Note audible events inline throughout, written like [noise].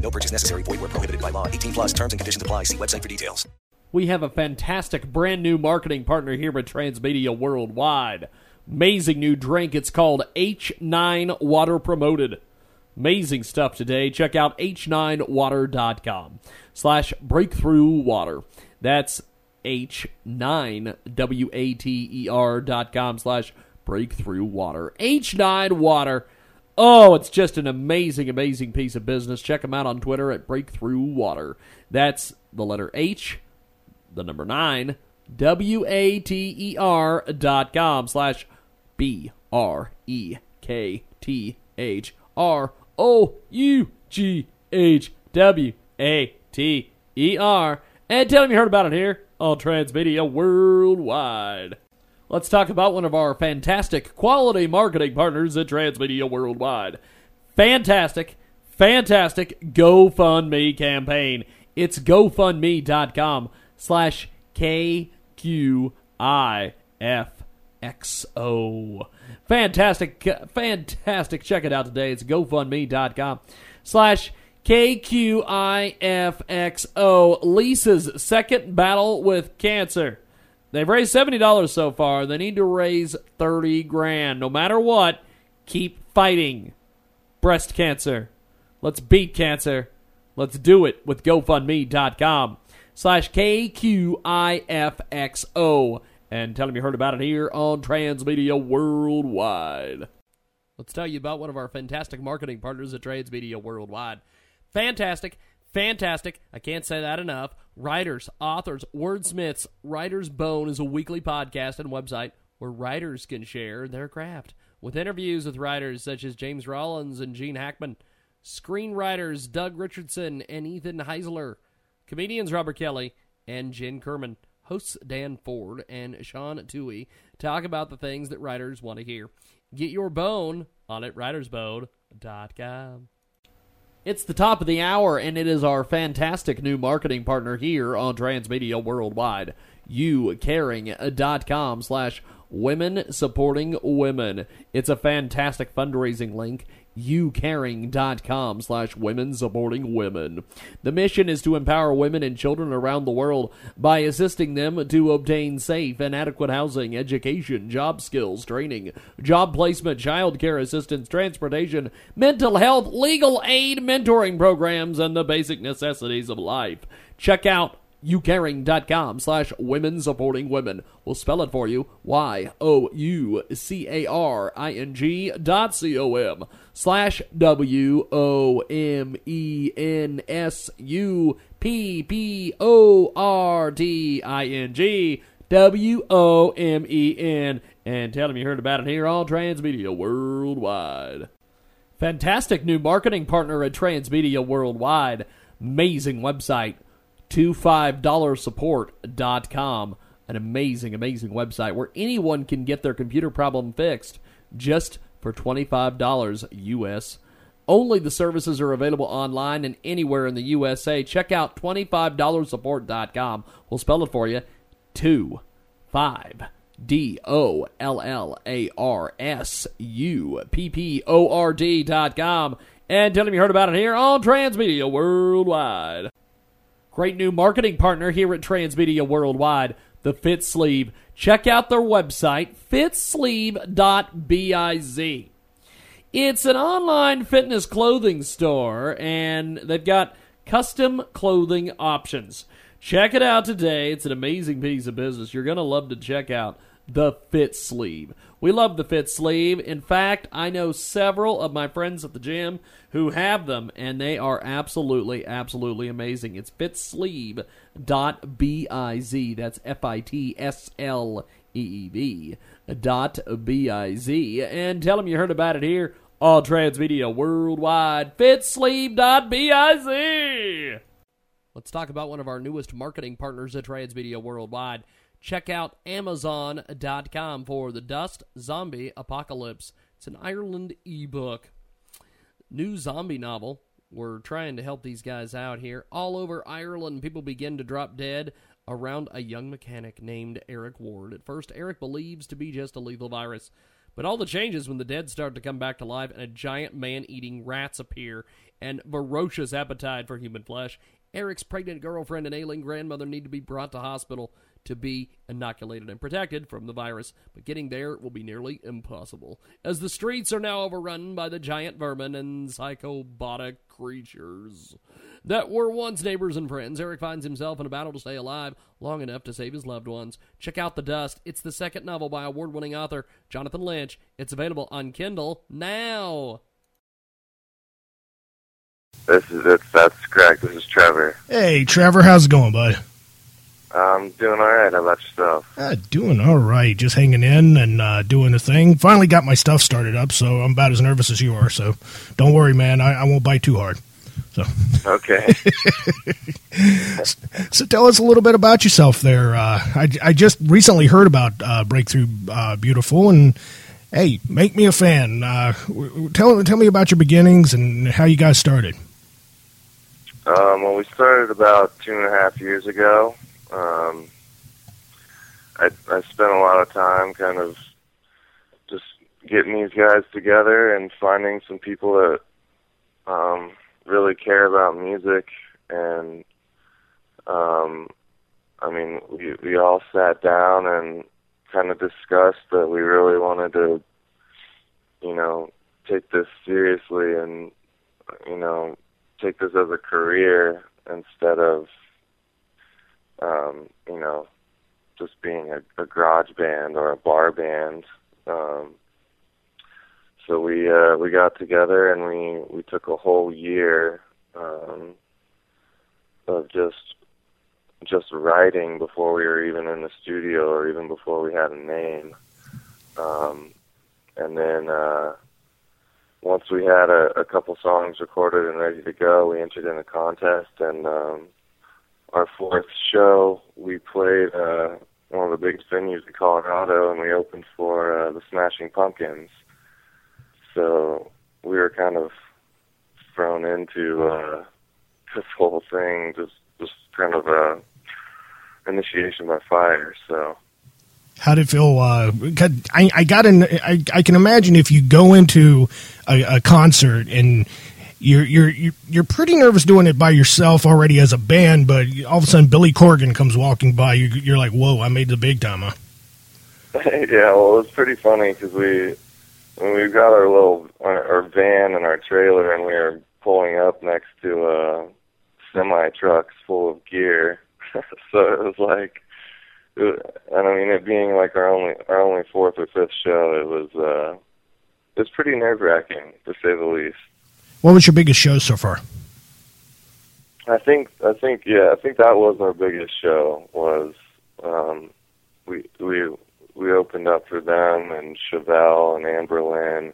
No purchase necessary. Void where prohibited by law. 18 plus terms and conditions apply. See website for details. We have a fantastic brand new marketing partner here at Transmedia Worldwide. Amazing new drink. It's called H9 Water Promoted. Amazing stuff today. Check out h9water.com slash breakthrough water. That's h9water dot com slash breakthrough water. H9 water. Oh, it's just an amazing, amazing piece of business. Check them out on Twitter at breakthrough water. That's the letter H, the number nine, W A T E R dot com slash B R E K T H R O U G H W A T E R. And tell them you heard about it here on Transmedia Worldwide. Let's talk about one of our fantastic quality marketing partners at Transmedia Worldwide. Fantastic, fantastic GoFundMe campaign. It's GoFundMe.com slash KQIFXO. Fantastic, fantastic. Check it out today. It's GoFundMe.com slash KQIFXO. Lisa's second battle with cancer. They've raised $70 so far. They need to raise 30 grand. No matter what, keep fighting. Breast cancer. Let's beat cancer. Let's do it with GoFundMe.com slash KQIFXO. And tell them you heard about it here on Transmedia Worldwide. Let's tell you about one of our fantastic marketing partners at Transmedia Worldwide. Fantastic, fantastic. I can't say that enough. Writers, authors, wordsmiths. Writer's Bone is a weekly podcast and website where writers can share their craft with interviews with writers such as James Rollins and Gene Hackman, screenwriters Doug Richardson and Ethan Heisler, comedians Robert Kelly and Jen Kirkman, hosts Dan Ford and Sean Tuohy talk about the things that writers want to hear. Get your bone on at writersbone.com. It's the top of the hour, and it is our fantastic new marketing partner here on Transmedia Worldwide. YouCaring.com slash women supporting women. It's a fantastic fundraising link. YouCaring.com slash women supporting women. The mission is to empower women and children around the world by assisting them to obtain safe and adequate housing, education, job skills, training, job placement, child care assistance, transportation, mental health, legal aid, mentoring programs, and the basic necessities of life. Check out youcaring.com slash women supporting women. We'll spell it for you. Y-O-U-C-A-R-I-N-G dot C-O-M slash W-O-M-E-N-S-U-P-P-O-R-T-I-N-G W-O-M-E-N and tell them you heard about it here on Transmedia Worldwide. Fantastic new marketing partner at Transmedia Worldwide. Amazing website $25support.com. An amazing, amazing website where anyone can get their computer problem fixed just for $25 US. Only the services are available online and anywhere in the USA. Check out $25support.com. We'll spell it for you. 2 5 D O L L A R S U P P O R D dot com. And tell them you heard about it here on Transmedia Worldwide. Great new marketing partner here at Transmedia Worldwide, the Fit Sleeve. Check out their website, fitsleeve.biz. It's an online fitness clothing store, and they've got custom clothing options. Check it out today. It's an amazing piece of business. You're going to love to check out the Fit Sleeve. We love the Fit Sleeve. In fact, I know several of my friends at the gym who have them, and they are absolutely, absolutely amazing. It's fitsleeve.biz. That's F I T S L E E V dot B I Z. And tell them you heard about it here on Transmedia Worldwide. Fitsleeve.biz. Let's talk about one of our newest marketing partners at Transmedia Worldwide. Check out Amazon.com for The Dust Zombie Apocalypse. It's an Ireland ebook. New zombie novel. We're trying to help these guys out here. All over Ireland, people begin to drop dead around a young mechanic named Eric Ward. At first, Eric believes to be just a lethal virus. But all the changes when the dead start to come back to life and a giant man eating rats appear and ferocious appetite for human flesh. Eric's pregnant girlfriend and ailing grandmother need to be brought to hospital to be inoculated and protected from the virus, but getting there will be nearly impossible, as the streets are now overrun by the giant vermin and psychobotic creatures that were once neighbors and friends. Eric finds himself in a battle to stay alive long enough to save his loved ones. Check out The Dust. It's the second novel by award winning author Jonathan Lynch. It's available on Kindle now. This is it. That's correct. This is Trevor. Hey, Trevor, how's it going, bud? I'm doing all right. How about yourself? Uh, doing all right. Just hanging in and uh, doing the thing. Finally got my stuff started up, so I'm about as nervous as you are. So don't worry, man. I, I won't bite too hard. So Okay. [laughs] so tell us a little bit about yourself there. Uh, I, I just recently heard about uh, Breakthrough uh, Beautiful, and hey, make me a fan. Uh, tell tell me about your beginnings and how you guys started. um, well, we started about two and a half years ago. Um, I, I spent a lot of time kind of just getting these guys together and finding some people that um, really care about music and um, I mean we we all sat down and kind of discussed that we really wanted to you know take this seriously and you know take this as a career instead of um, you know just being a, a garage band or a bar band um, so we uh, we got together and we we took a whole year um, of just just writing before we were even in the studio or even before we had a name. Um, and then uh, once we had a, a couple songs recorded and ready to go, we entered in a contest. And um, our fourth show, we played uh, one of the biggest venues in Colorado, and we opened for uh, the Smashing Pumpkins. So we were kind of thrown into uh, this whole thing, just just kind of a initiation by fire. So How did it feel? Uh, I, I got in. I, I can imagine if you go into a, a concert and you're you're you're pretty nervous doing it by yourself already as a band, but all of a sudden Billy Corgan comes walking by, you, you're like, "Whoa, I made the big time!" Huh? [laughs] yeah, well, it was pretty funny because we when we got our little our, our van and our trailer, and we were pulling up next to uh, semi trucks full of gear. [laughs] so it was like, it and I mean, it being like our only our only fourth or fifth show, it was uh, it was pretty nerve wracking to say the least. What was your biggest show so far? I think I think yeah, I think that was our biggest show was um we we we opened up for them and Chevelle and Anberlin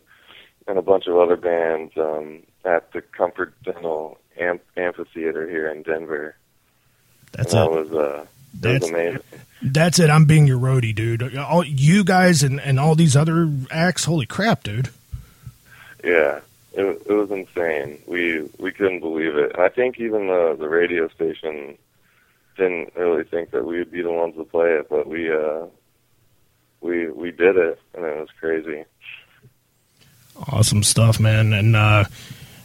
and a bunch of other bands um at the Comfort Dental Amp- Amphitheater here in Denver. That's and that it. was uh that That's- amazing. That's it. I'm being your roadie, dude. All you guys and, and all these other acts. Holy crap, dude! Yeah. It it was insane. We we couldn't believe it. And I think even the the radio station didn't really think that we would be the ones to play it, but we uh we we did it and it was crazy. Awesome stuff, man. And uh,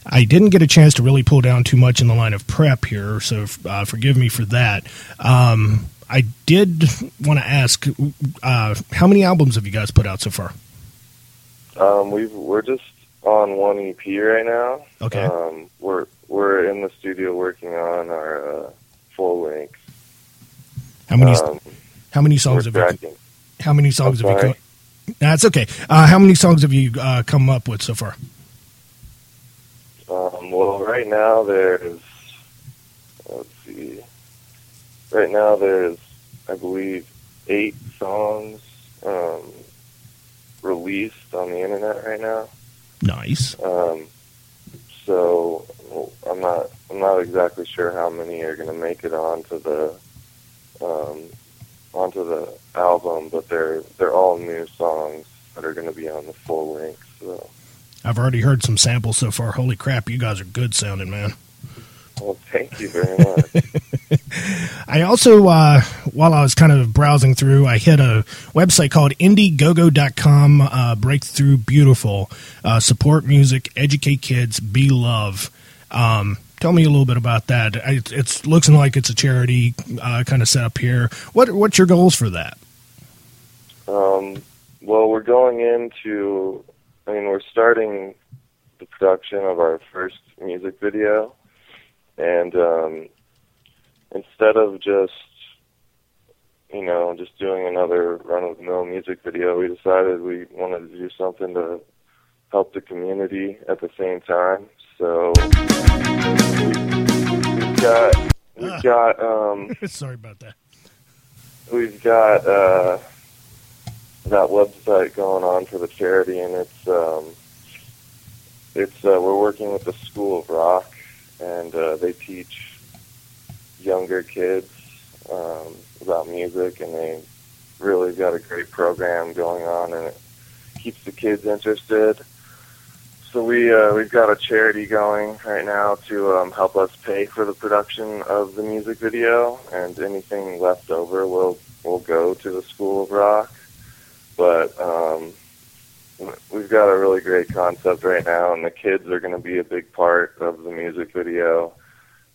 I didn't get a chance to really pull down too much in the line of prep here, so uh, forgive me for that. Um, I did want to ask, uh, how many albums have you guys put out so far? Um, we we're just on one EP right now. Okay. Um, we're we're in the studio working on our uh, full length. How many Um, how many songs have you how many songs have you? sorry? Co- That's okay. Uh, how many songs have you uh, come up with so far? Um, well, right now there's let's see. Right now there's I believe eight songs um, released on the internet right now. Nice. Um, so I'm not I'm not exactly sure how many are going to make it onto the um, onto the album, but they're they're all new songs that are going to be on the full length. So, I've already heard some samples so far. Holy crap, you guys are good sounding, man. Well, thank you very much. [laughs] I also, uh, while I was kind of browsing through, I hit a website called Indiegogo.com, uh, Breakthrough Beautiful, uh, support music, educate kids, be love. Um, tell me a little bit about that. I, it's looking like it's a charity uh, kind of set up here. What what's your goals for that? Um, well, we're going into, I mean, we're starting the production of our first music video, and um, instead of just, you know, just doing another run-of-the-mill music video, we decided we wanted to do something to help the community at the same time. So we, we've got we've got um, [laughs] Sorry about that. we've got uh, that website going on for the charity, and it's um, it's uh, we're working with the School of Rock, and uh, they teach younger kids um, about music, and they really got a great program going on, and it keeps the kids interested. So we uh, we've got a charity going right now to um, help us pay for the production of the music video, and anything left over will will go to the School of Rock. But um, we've got a really great concept right now, and the kids are going to be a big part of the music video,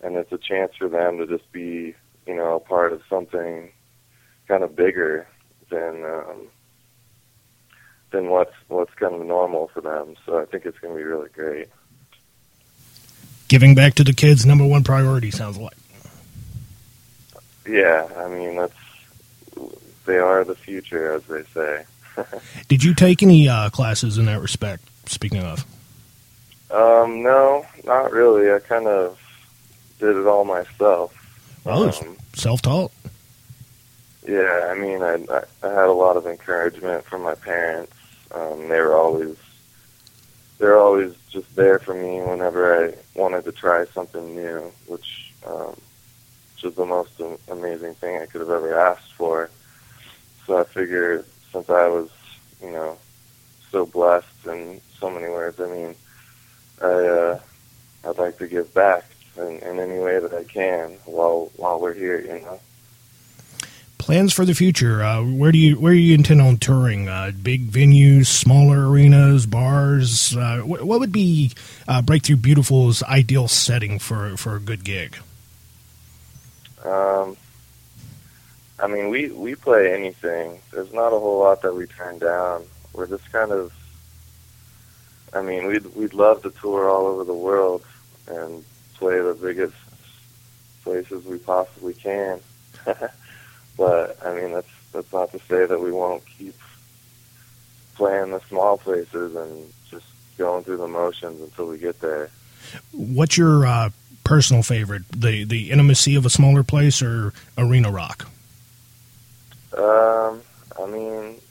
and it's a chance for them to just be, you know, a part of something kind of bigger than um, than what's what's kind of normal for them. So I think it's going to be really great. Giving back to the kids, number one priority, sounds like. Yeah, I mean that's they are the future, as they say. [laughs] Did you take any uh, classes in that respect, speaking of? Um, no, not really. I kind of did it all myself. Well, it's Um, self-taught. Yeah, I mean, I, I had a lot of encouragement from my parents. Um, they were always they were always just there for me whenever I wanted to try something new, which um, which is the most amazing thing I could have ever asked for. So I figured, since I was, you know, so blessed in so many ways, I mean, I uh, I'd like to give back in, in any way that I can while while we're here, you know. Plans for the future. Uh, where do you where do you intend on touring? Uh, big venues, smaller arenas, bars. Uh, wh- what would be uh, Breakthrough Beautiful's ideal setting for for a good gig? Um, I mean, we we play anything. There's not a whole lot that we turn down. We're just kind of. I mean, we'd we'd love to tour all over the world and play the biggest places we possibly can. [laughs] but I mean, that's that's not to say that we won't keep playing the small places and just going through the motions until we get there. What's your uh, personal favorite? The the intimacy of a smaller place or arena rock? Um, I mean,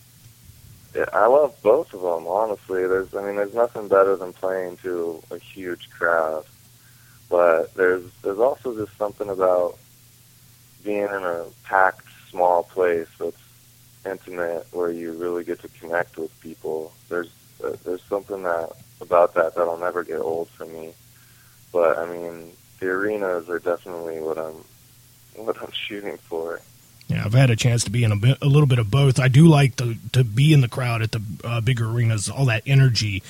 I love both of them. Honestly, there's, I mean, there's nothing better than playing to a huge crowd. But there's, there's also just something about being in a packed, small place that's intimate, where you really get to connect with people. There's, uh, there's something that about that that'll never get old for me. But I mean, the arenas are definitely what I'm, what I'm [laughs] shooting for. Yeah, I've had a chance to be in a, bit, a little bit of both. I do like to to be in the crowd at the uh, bigger arenas, all that energy.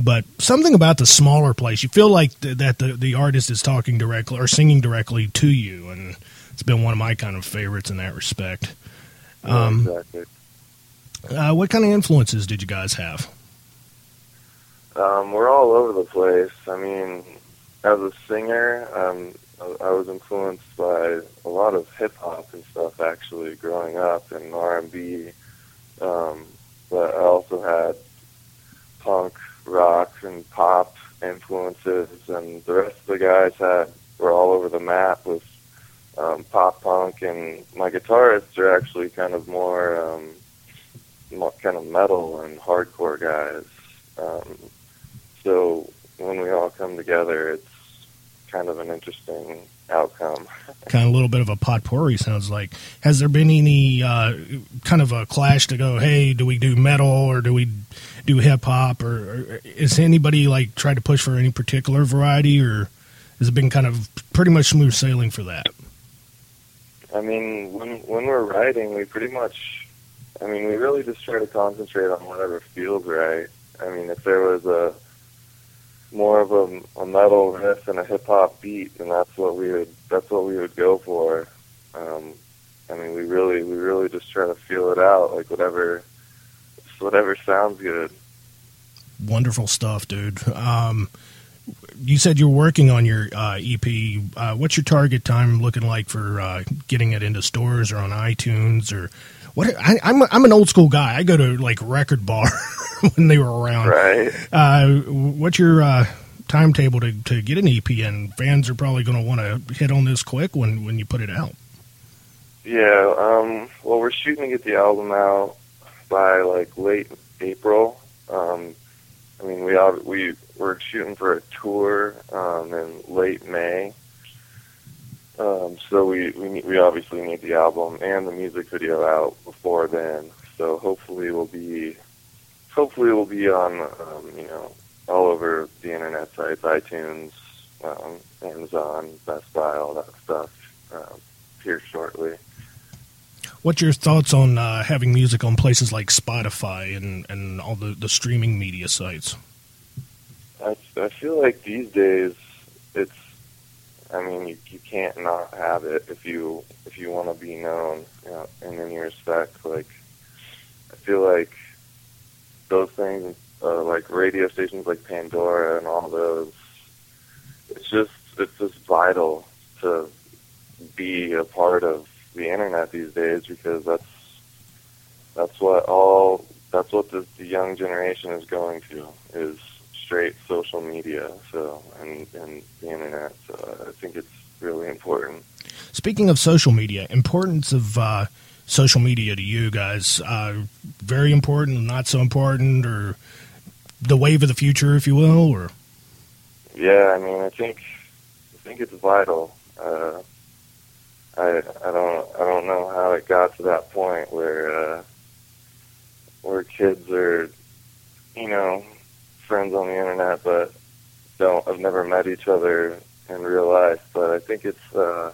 But something about the smaller place, you feel like th- that the the artist is talking directly or singing directly to you, and it's been one of my kind of favorites in that respect. Yeah, Um, exactly. Uh, what kind of influences did you guys have? Um, we're all over the place. I mean, as a singer, um, I- was influenced by a lot of hip hop and stuff. Actually, growing up and R and B, um, but I also had punk, rock, and pop influences, and the rest of the guys had were all over the map with um, pop punk. And my guitarists are actually kind of more, um, more kind of metal and hardcore guys. Um, so when we all come together, it's kind of an interesting outcome. kind of a little bit of a potpourri sounds like. Has there been any uh, kind of a clash to go? Hey, do we do metal or do we do hip hop? Or, or is anybody like try to push for any particular variety, or has it been kind of pretty much smooth sailing for that? I mean, when when we're writing, we pretty much, I mean, we really just try to concentrate on whatever feels right. I mean, if there was a more of a, a metal riff and a hip hop beat, and that's what we would that's what we would go for. Um, I mean, we really we really just try to feel it out, like whatever whatever sounds good. Wonderful stuff, dude. Um, you said you're working on your uh, EP. Uh, what's your target time looking like for uh, getting it into stores or on iTunes or what? I, am I'm, I'm an old school guy. I go to like Record Bar [laughs] when they were around. Right. Uh, what's your uh, timetable to, to get an EP? And fans are probably going to want to hit on this quick when when you put it out. Yeah. Um, well, we're shooting to get the album out by like late April. Um, I mean, we we we're shooting for a tour um, in late May. Um, so we we we obviously need the album and the music video out before then. So hopefully we'll be hopefully we'll be on um, you know all over the internet sites, iTunes, um, Amazon, Best Buy, all that stuff um, here shortly. What's your thoughts on uh, having music on places like Spotify and, and all the, the streaming media sites? I, I feel like these days it's I mean you, you can't not have it if you if you want to be known you know, in any respect. Like I feel like those things uh, like radio stations like Pandora and all those it's just it's just vital to be a part of the internet these days because that's that's what all that's what the, the young generation is going to is straight social media so and and the internet so I think it's really important. Speaking of social media, importance of uh, social media to you guys, uh, very important, not so important, or the wave of the future, if you will, or yeah, I mean, I think I think it's vital. Uh, I I don't I don't know how it got to that point where uh, where kids are, you know, friends on the internet, but don't have never met each other in real life. But I think it's uh,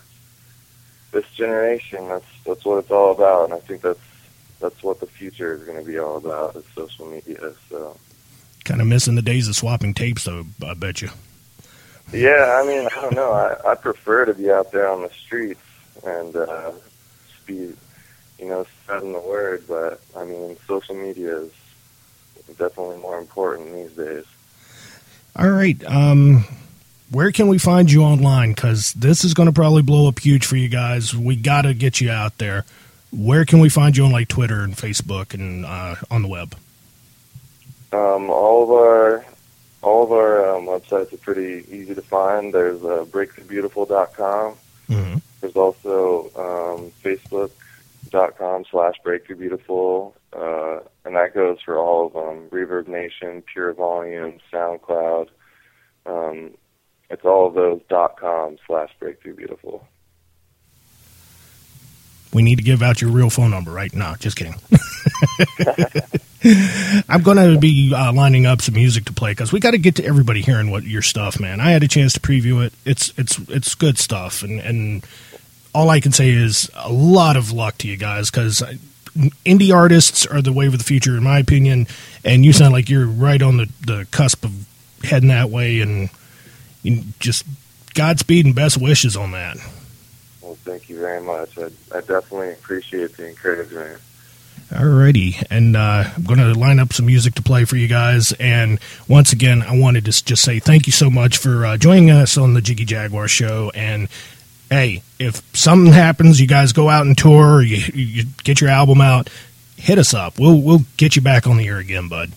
this generation. That's that's what it's all about, and I think that's that's what the future is going to be all about is social media. So kind of missing the days of swapping tapes, though. I bet you. Yeah, I mean, I don't know. I, I prefer to be out there on the streets and uh, be, you know, spreading the word. But I mean, social media is definitely more important these days. All right. Um, where can we find you online? Because this is going to probably blow up huge for you guys. We got to get you out there. Where can we find you on like Twitter and Facebook and uh, on the web? Um, all of our all of our um, websites are pretty easy to find. There's uh, breakthroughbeautiful.com. Mm-hmm. There's also um, facebook.com slash breakthroughbeautiful, uh, and that goes for all of them. Reverb Nation, Pure Volume, SoundCloud. Um, it's all of those dot com slash breakthroughbeautiful. We need to give out your real phone number, right? now. just kidding. [laughs] I'm going to be uh, lining up some music to play because we got to get to everybody hearing what your stuff, man. I had a chance to preview it. It's it's it's good stuff, and and all I can say is a lot of luck to you guys because indie artists are the wave of the future, in my opinion. And you sound like you're right on the the cusp of heading that way, and you just Godspeed and best wishes on that. Well, thank you very much. I, I definitely appreciate the encouragement. Alrighty, and uh, I'm going to line up some music to play for you guys. And once again, I wanted to just say thank you so much for uh, joining us on the Jiggy Jaguar show. And hey, if something happens, you guys go out and tour, you, you get your album out, hit us up. We'll we'll get you back on the air again, bud.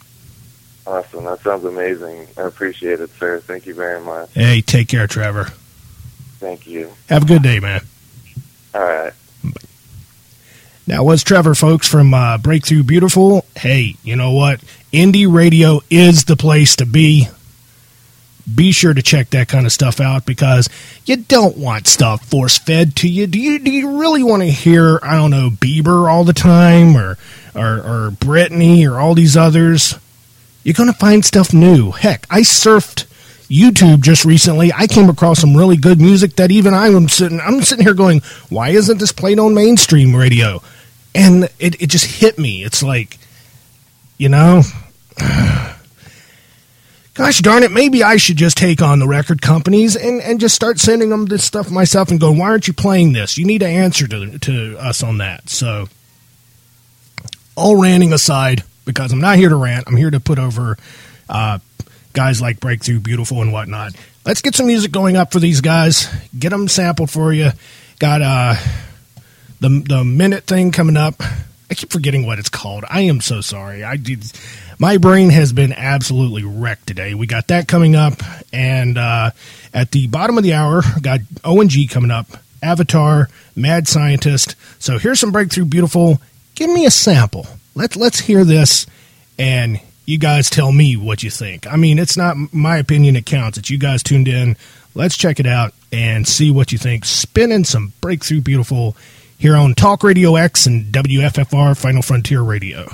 Awesome. That sounds amazing. I appreciate it, sir. Thank you very much. Hey, take care, Trevor. Thank you. Have a good day, man. All right. Now, was Trevor, folks, from uh, Breakthrough Beautiful. Hey, you know what? Indie radio is the place to be. Be sure to check that kind of stuff out because you don't want stuff force fed to you. Do you do you really want to hear I don't know Bieber all the time or or, or Britney or all these others? You're to find stuff new. Heck, I surfed YouTube just recently. I came across some really good music that even I'm sitting I'm sitting here going, why isn't this played on mainstream radio? And it it just hit me. It's like, you know. [sighs] gosh darn it, maybe I should just take on the record companies and, and just start sending them this stuff myself and go, why aren't you playing this? You need to answer to, to us on that. So, all ranting aside, because I'm not here to rant, I'm here to put over uh, guys like Breakthrough Beautiful and whatnot. Let's get some music going up for these guys, get them sampled for you. Got uh, the, the minute thing coming up. I keep forgetting what it's called. I am so sorry. I did my brain has been absolutely wrecked today. We got that coming up, and uh, at the bottom of the hour, got ONG coming up, Avatar, Mad Scientist. So here's some breakthrough, beautiful. Give me a sample. Let's let's hear this, and you guys tell me what you think. I mean, it's not my opinion that counts. It's you guys tuned in. Let's check it out and see what you think. Spinning some breakthrough, beautiful here on Talk Radio X and WFFR Final Frontier Radio.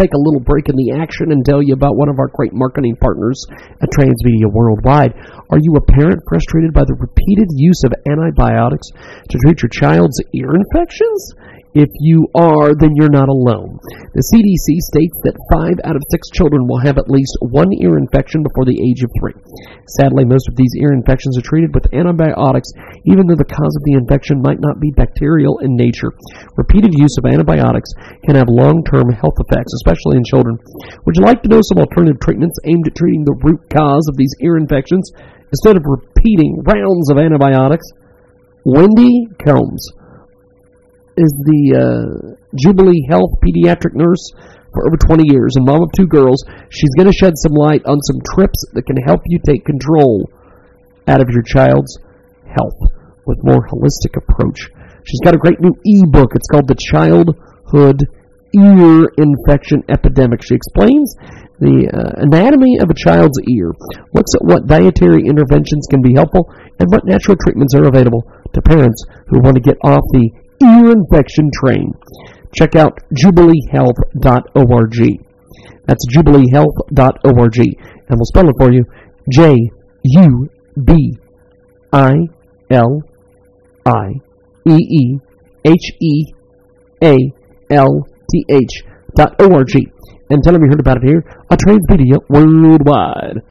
Take a little break in the action and tell you about one of our great marketing partners at Transmedia Worldwide. Are you a parent frustrated by the repeated use of antibiotics to treat your child's ear infections? If you are, then you're not alone. The CDC states that five out of six children will have at least one ear infection before the age of three. Sadly, most of these ear infections are treated with antibiotics, even though the cause of the infection might not be bacterial in nature. Repeated use of antibiotics can have long term health effects, especially in children. Would you like to know some alternative treatments aimed at treating the root cause of these ear infections instead of repeating rounds of antibiotics? Wendy Combs is the uh, Jubilee Health pediatric nurse for over 20 years a mom of two girls. She's going to shed some light on some trips that can help you take control out of your child's health with more holistic approach. She's got a great new e-book. It's called The Childhood Ear Infection Epidemic. She explains the uh, anatomy of a child's ear, looks at what dietary interventions can be helpful, and what natural treatments are available to parents who want to get off the ear infection train. Check out jubileehealth.org. That's jubileehealth.org. And we'll spell it for you J U B I L I E E H E A L T H dot O-R-G. And tell them you heard about it here on Transmedia Worldwide.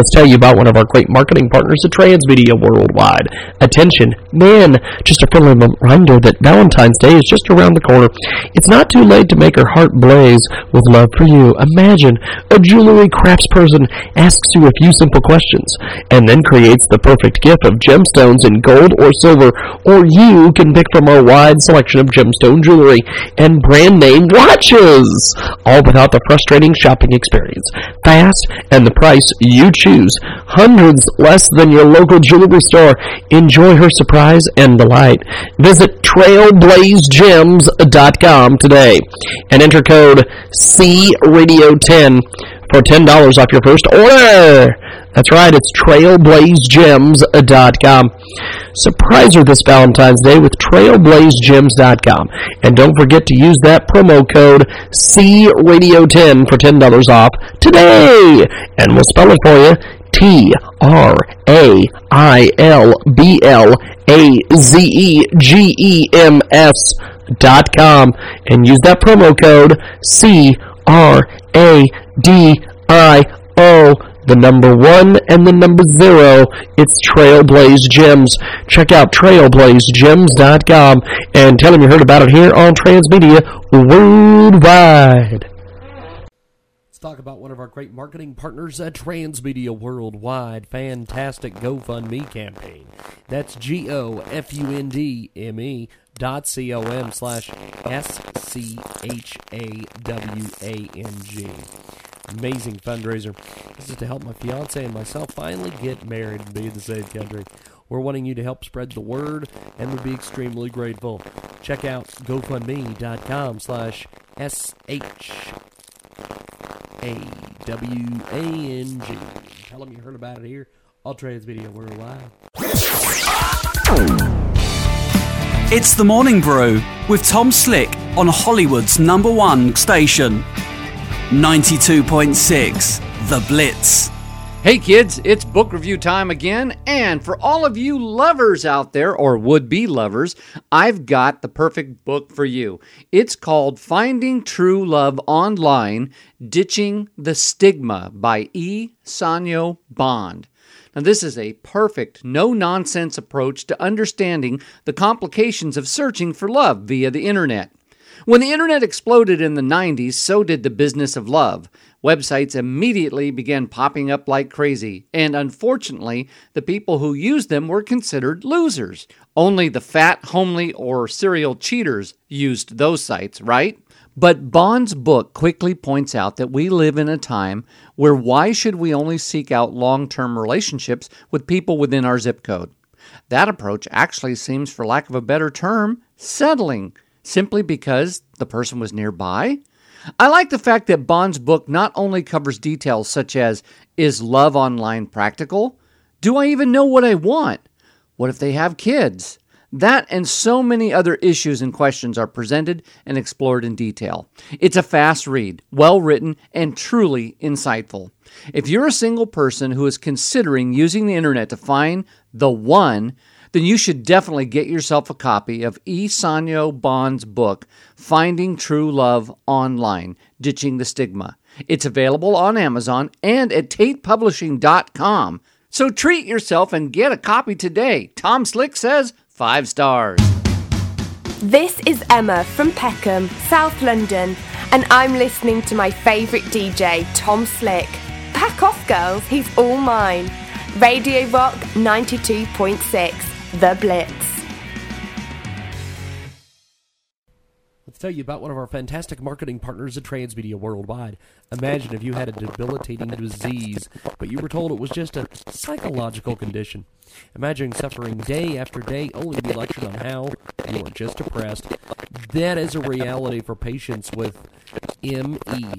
Let's tell you about one of our great marketing partners at Transmedia Worldwide. Attention, man, just a friendly reminder that Valentine's Day is just around the corner. It's not too late to make her heart blaze with love for you. Imagine a jewelry craftsperson asks you a few simple questions and then creates the perfect gift of gemstones in gold or silver, or you can pick from our wide selection of gemstone jewelry and brand name watches, all without the frustrating shopping experience. Fast and the price you choose. Hundreds less than your local jewelry store. Enjoy her surprise and delight. Visit trailblazegems.com today and enter code CRadio10 for $10 off your first order. That's right, it's trailblazegems.com. Surprise her this Valentine's Day with trailblazegems.com. And don't forget to use that promo code CRadio10 for $10 off today. And we'll spell it for you. T R A I L B L A Z E G E M S dot com and use that promo code C R A D I O the number one and the number zero. It's Trailblaze Gems. Check out trailblazegems.com and tell them you heard about it here on Transmedia Worldwide. Let's talk about one of our great marketing partners at Transmedia Worldwide. Fantastic GoFundMe campaign. That's G O F U N D M E dot C O M slash S C H A W A N G amazing fundraiser. This is to help my fiance and myself finally get married and be in the same country. We're wanting you to help spread the word and would be extremely grateful. Check out GoFundMe.com slash S-H A W A N G. Tell them you heard about it here. All Transmedia Worldwide. It's the Morning Brew with Tom Slick on Hollywood's number one station. 92.6 The Blitz. Hey kids, it's book review time again, and for all of you lovers out there, or would be lovers, I've got the perfect book for you. It's called Finding True Love Online Ditching the Stigma by E. Sanyo Bond. Now, this is a perfect, no nonsense approach to understanding the complications of searching for love via the internet. When the internet exploded in the 90s, so did the business of love. Websites immediately began popping up like crazy, and unfortunately, the people who used them were considered losers. Only the fat, homely, or serial cheaters used those sites, right? But Bond's book quickly points out that we live in a time where why should we only seek out long term relationships with people within our zip code? That approach actually seems, for lack of a better term, settling simply because the person was nearby? I like the fact that Bond's book not only covers details such as is love online practical? Do I even know what I want? What if they have kids? That and so many other issues and questions are presented and explored in detail. It's a fast read, well written, and truly insightful. If you're a single person who is considering using the internet to find the one, then you should definitely get yourself a copy of E. Sanyo Bond's book, Finding True Love Online Ditching the Stigma. It's available on Amazon and at TatePublishing.com. So treat yourself and get a copy today. Tom Slick says five stars. This is Emma from Peckham, South London, and I'm listening to my favourite DJ, Tom Slick. Pack off, girls, he's all mine. Radio Rock 92.6, The Blitz. Let's tell you about one of our fantastic marketing partners at Transmedia Worldwide. Imagine if you had a debilitating disease, but you were told it was just a psychological condition. Imagine suffering day after day only to be lectured on how you are just depressed. That is a reality for patients with ME.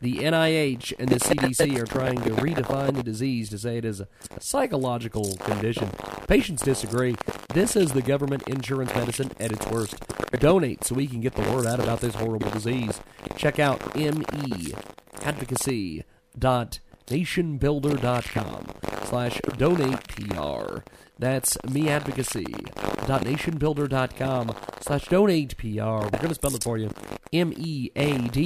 The NIH and the CDC are trying to redefine the disease to say it is a psychological condition. Patients disagree. This is the government insurance medicine at its worst. Donate so we can get the word out about this horrible disease. Check out ME advocacy dot nationbuilder.com slash donate PR. That's meadvocacy.nationbuilder.com slash donate PR. We're going to spell it for you. M-E-A-D-V-O-C-A-C-Y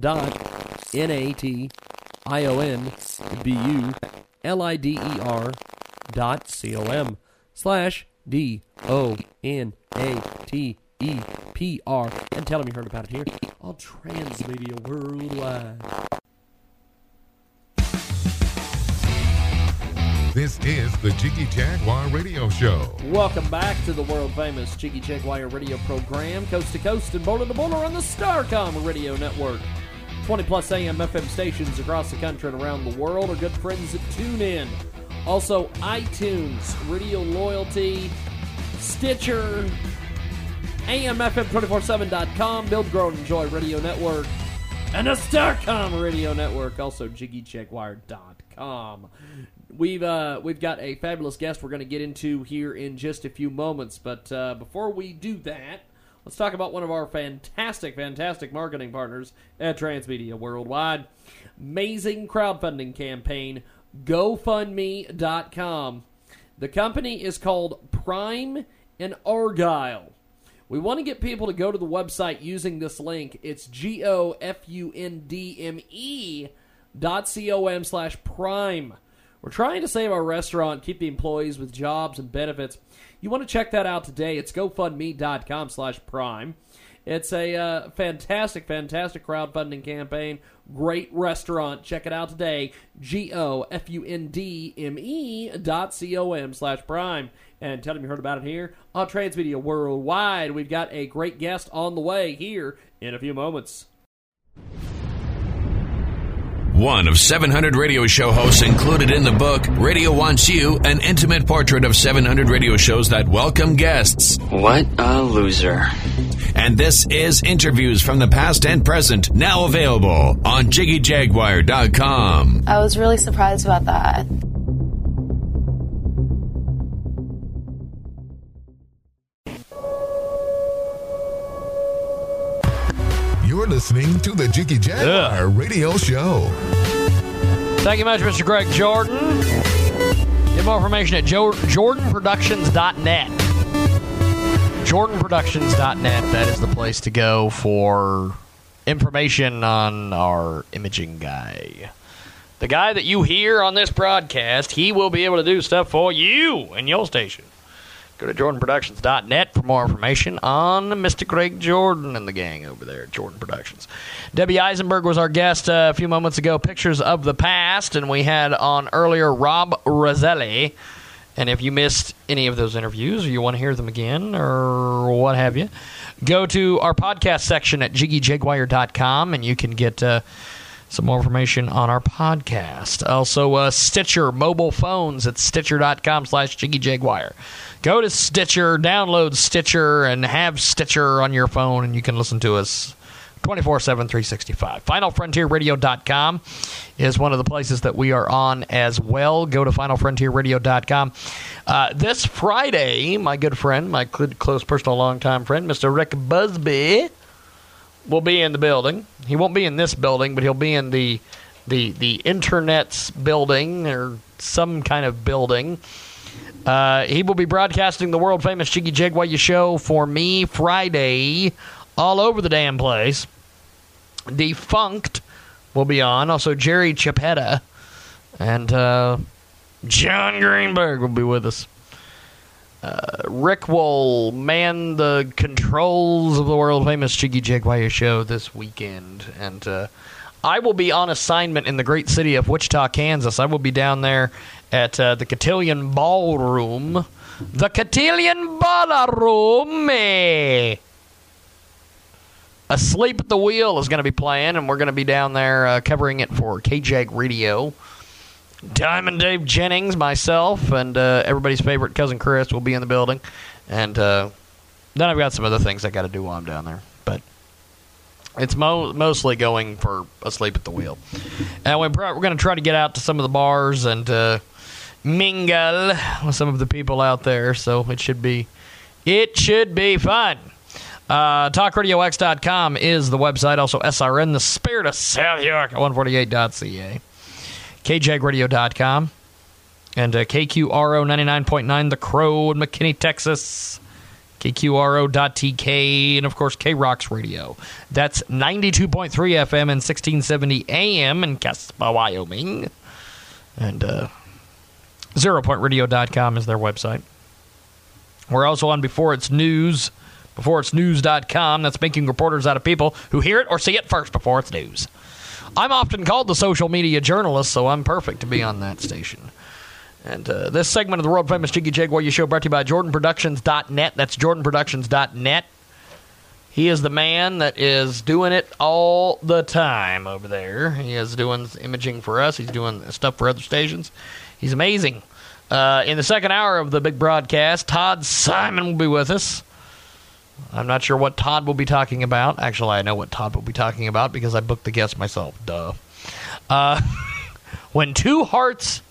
dot N-A-T-I-O-N-B-U-L-I-D-E-R dot C-O-M slash D-O-N-A-T-E-P-R. And tell them you heard about it here on Transmedia Worldwide. This is the Jiggy Jaguar Radio Show. Welcome back to the world famous Jiggy Jaguar radio program, coast to coast and border to border on the Starcom radio network. 20 plus AM FM stations across the country and around the world are good friends that tune in. Also, iTunes, Radio Loyalty, Stitcher, AMFM247.com, Build, Grow, and Enjoy Radio Network, and the Starcom Radio Network, also JiggyJaguar.com. We've uh, we've got a fabulous guest we're going to get into here in just a few moments, but uh, before we do that, let's talk about one of our fantastic, fantastic marketing partners at Transmedia Worldwide. Amazing crowdfunding campaign, GoFundMe.com. The company is called Prime and Argyle. We want to get people to go to the website using this link. It's G O F U N D M E dot C O M slash prime. We're trying to save our restaurant, keep the employees with jobs and benefits. You want to check that out today. It's GoFundMe.com slash prime. It's a uh, fantastic, fantastic crowdfunding campaign. Great restaurant. Check it out today. G O F U N D M E dot C O M slash prime. And tell them you heard about it here on Transmedia Worldwide. We've got a great guest on the way here in a few moments. One of 700 radio show hosts included in the book, Radio Wants You, an intimate portrait of 700 radio shows that welcome guests. What a loser. And this is interviews from the past and present, now available on JiggyJaguar.com. I was really surprised about that. Listening to the Jiggy Jaguar Radio Show. Thank you much, Mr. Greg Jordan. Get more information at jo- jordanproductions.net. Jordanproductions.net. That is the place to go for information on our imaging guy. The guy that you hear on this broadcast, he will be able to do stuff for you and your station. Go to jordanproductions.net for more information on Mr. Craig Jordan and the gang over there at Jordan Productions. Debbie Eisenberg was our guest uh, a few moments ago. Pictures of the past, and we had on earlier Rob Roselli. And if you missed any of those interviews, or you want to hear them again, or what have you, go to our podcast section at jiggyjaguar.com, and you can get. Uh, some more information on our podcast. Also, uh, Stitcher mobile phones at stitcher.com slash jiggyjaguar. Go to Stitcher, download Stitcher, and have Stitcher on your phone, and you can listen to us 24 7, 365. FinalFrontierRadio.com is one of the places that we are on as well. Go to FinalFrontierRadio.com. Uh, this Friday, my good friend, my close personal longtime friend, Mr. Rick Busby, will be in the building. He won't be in this building, but he'll be in the the the internet's building or some kind of building. Uh, he will be broadcasting the world famous Jiggy Jaguar show for me Friday all over the damn place. Defunct will be on. Also, Jerry Chapetta and uh, John Greenberg will be with us. Uh, Rick will man the controls of the world famous Jiggy Jaguar show this weekend. And uh, I will be on assignment in the great city of Wichita, Kansas. I will be down there at uh, the Cotillion Ballroom. The Cotillion Ballroom. eh. Asleep at the Wheel is going to be playing, and we're going to be down there uh, covering it for KJAG Radio. Diamond Dave Jennings, myself, and uh, everybody's favorite cousin Chris will be in the building. And uh, then I've got some other things I got to do while I'm down there. But it's mo- mostly going for asleep at the wheel. And we're, going to try to get out to some of the bars and uh, mingle with some of the people out there. So it should be it should be fun. Uh, TalkRadioX.com is the website. Also, SRN, the Spirit of South York at 148.ca. KJagradio.com. And uh, KQRO 99.9 The Crow in McKinney, Texas. KQRO.TK. And, of course, K Rocks Radio. That's 92.3 FM and 1670 AM in Casper, Wyoming. And uh, ZeroPointRadio.com is their website. We're also on Before It's News. Before It's News.com. That's making reporters out of people who hear it or see it first before it's news. I'm often called the social media journalist, so I'm perfect to be on that station. And uh, this segment of the world famous Jiggy Jaguar show brought to you by JordanProductions.net. That's JordanProductions.net. He is the man that is doing it all the time over there. He is doing imaging for us. He's doing stuff for other stations. He's amazing. Uh, in the second hour of the big broadcast, Todd Simon will be with us. I'm not sure what Todd will be talking about. Actually, I know what Todd will be talking about because I booked the guest myself. Duh. Uh, [laughs] when two hearts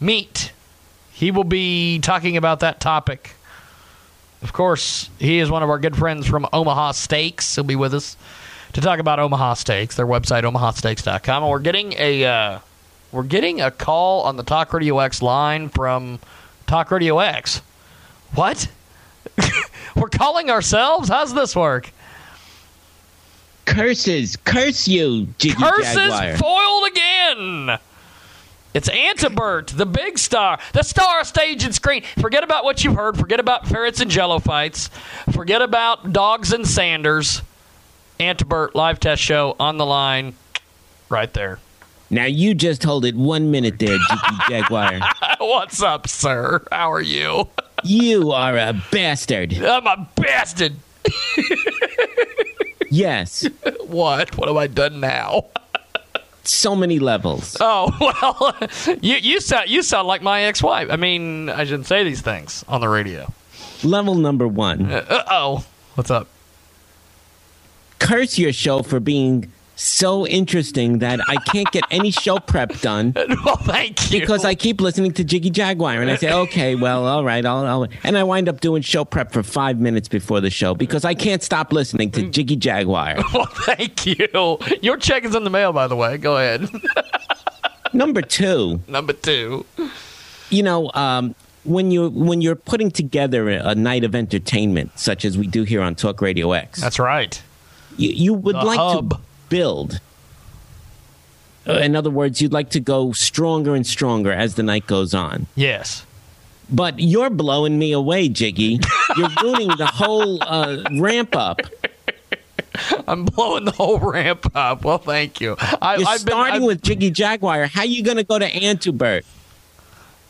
meet, he will be talking about that topic. Of course, he is one of our good friends from Omaha Steaks. He'll be with us to talk about Omaha Steaks, their website, omahasteaks.com. And we're getting a uh, we're getting a call on the Talk Radio X line from Talk Radio X. What? We're calling ourselves? How's this work? Curses, curse you, Jiggy Curses Jaguar. foiled again. It's Antibert, the big star, the star of stage and screen. Forget about what you've heard. Forget about ferrets and jello fights. Forget about dogs and Sanders. Antibert live test show on the line, right there. Now you just hold it one minute there, Jiggy [laughs] Jaguar. What's up, sir? How are you? You are a bastard. I'm a bastard. [laughs] Yes. what? What have I done now? So many levels. Oh [laughs] well, you you sound you sound like my ex-wife. I mean, I shouldn't say these things on the radio. Level number one. Uh oh, what's up? Curse your show for being so interesting that I can't get any show prep done. [laughs] well, thank you. Because I keep listening to Jiggy Jaguar, and I say, okay, well, all right, I'll, I'll, and I wind up doing show prep for five minutes before the show because I can't stop listening to Jiggy Jaguar. [laughs] Well, thank you. Your check is in the mail, by the way. Go ahead. [laughs] Number two. Number two. You know, um, when you when you're putting together a, night of entertainment, such as we do here on Talk Radio X, That's right. you, you would The like hub. to build. Uh, in other words, you'd like to go stronger and stronger as the night goes on. Yes. But you're blowing me away, Jiggy. You're [laughs] ruining the whole uh, ramp up. I'm blowing the whole ramp up. Well, thank you. I, You're I've been- starting I've- with Jiggy Jaguar. How are you going to go to Antibert?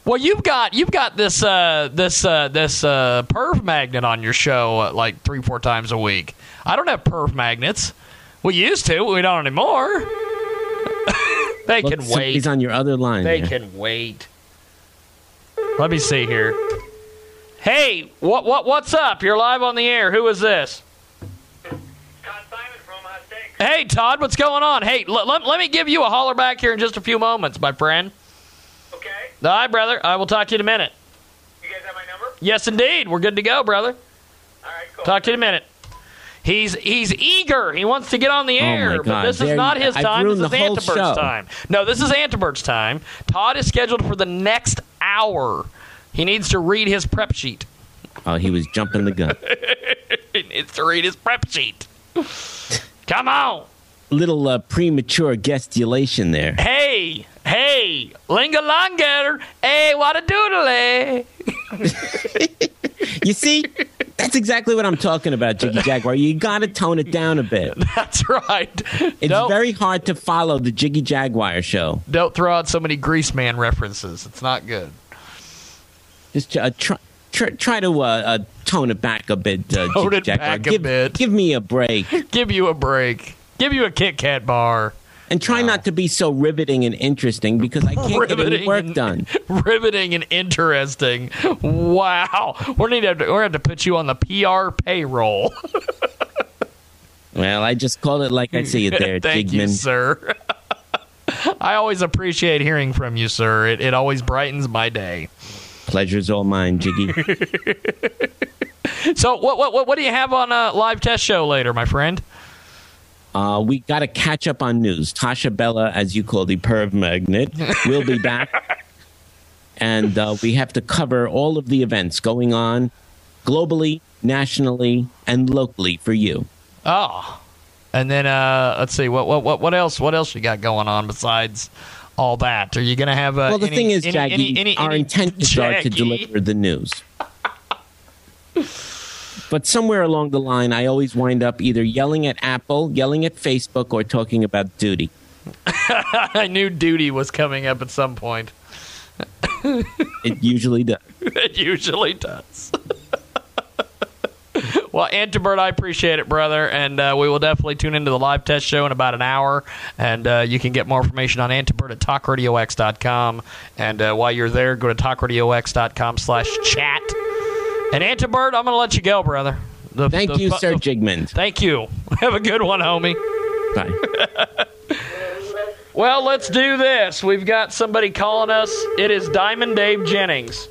Well, you've got you've got this uh, this uh, this uh, perv magnet on your show uh, like three four times a week. I don't have perv magnets. We used to. We don't anymore. [laughs] they Look, can wait. He's on your other line. They there. can wait. Let me see here. Hey, what what what's up? You're live on the air. Who is this? Uh, hey, Todd, what's going on? Hey, l- let, let me give you a holler back here in just a few moments, my friend. Okay. All right, brother. I will talk to you in a minute. You guys have my number? Yes, indeed. We're good to go, brother. All right, cool. Talk to you in a minute. He's he's eager. He wants to get on the Oh, air, but this is not his time. This is Antibert's time. No, this is Antibert's time. Todd is scheduled for the next hour. He needs to read his prep sheet. Oh, he was jumping the gun. [laughs] he needs to read his prep sheet. Come on. Little uh, premature gestulation there. Hey, hey, linga longer. Hey, what a doodle. [laughs] [laughs] You see, that's exactly what I'm talking about, Jiggy Jaguar. You got to tone it down a bit. That's right. It's very hard to follow the Jiggy Jaguar show. Don't throw out so many Greaseman references. It's not good. Just uh, try, try, try to uh, uh, tone it back a bit, uh, Tone Jiggy it Jaguar. back a give, bit. Give me a break. [laughs] Give you a break. Give you a Kit Kat bar. And try not to be so riveting and interesting because I [laughs] can't get any work and- done. [laughs] Riveting and interesting. Wow. We're going to have to, we're to have to put you on the PR payroll. [laughs] Well, I just called it like I see it there, Thank you, Jigman. sir. I always appreciate hearing from you, sir. It, it always brightens my day. Pleasure's all mine, Jiggy. So, what what what, what do you have on a live test show later, my friend? Uh, we got to catch up on news. Tasha Bella, as you call the perv magnet, will be back. [laughs] And uh, we have to cover all of the events going on globally, nationally, and locally for you. Oh, and then uh, let's see what what what what else what else you got going on besides all that? Are you going to have uh, well, the any- thing is, any- Jackie, any- any- our intentions are to deliver the news. [laughs] but somewhere along the line, I always wind up either yelling at Apple, yelling at Facebook, or talking about duty. [laughs] I knew duty was coming up at some point. [laughs] It usually does. [laughs] it usually does. well, Antibert, I appreciate it, brother, and uh, we will definitely tune into the live test show in about an hour. And uh, you can get more information on Antibert at talkradiox.com. And uh, while you're there, go to talkradiox.com slash chat. And Antibert, I'm going to let you go, brother. The- Thank the you, fu- Sir the- Jigmund. Thank you. [laughs] Have a good one, homie. Bye. [laughs] Well, let's do this. We've got somebody calling us. It is Diamond Dave Jennings.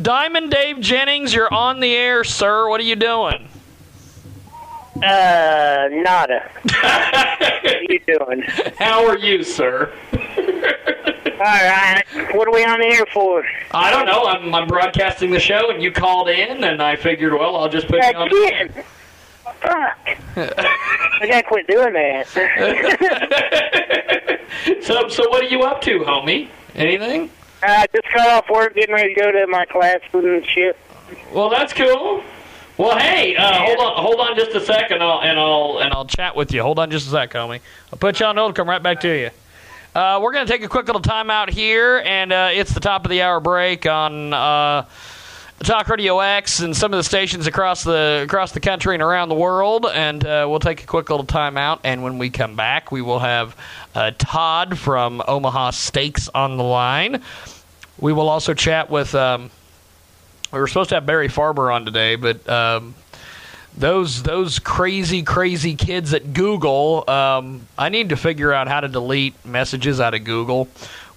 Diamond Dave Jennings, you're on the air, sir. What are you doing? Uh, nada. [laughs] what are you doing? How are you, sir? All right. What are we on the air for? I don't know. I'm, I'm broadcasting the show, and you called in, and I figured, well, I'll just put you on. Again. Fuck. I gotta quit doing that. [laughs] So, so what are you up to, homie? Anything? I just got off work, getting ready to go to my classes and shit. Well, that's cool. Well, hey, uh, hold on, hold on just a second, I'll, and I'll and I'll chat with you. Hold on just a sec, homie. I'll put you on hold. Come right back to you. Uh, we're gonna take a quick little time out here, and uh, it's the top of the hour break on uh, Talk Radio X and some of the stations across the across the country and around the world. And uh, we'll take a quick little time out, and when we come back, we will have uh, Todd from Omaha Steaks on the line. We will also chat with. Um, we were supposed to have Barry Farber on today, but um, those those crazy crazy kids at Google, um, I need to figure out how to delete messages out of Google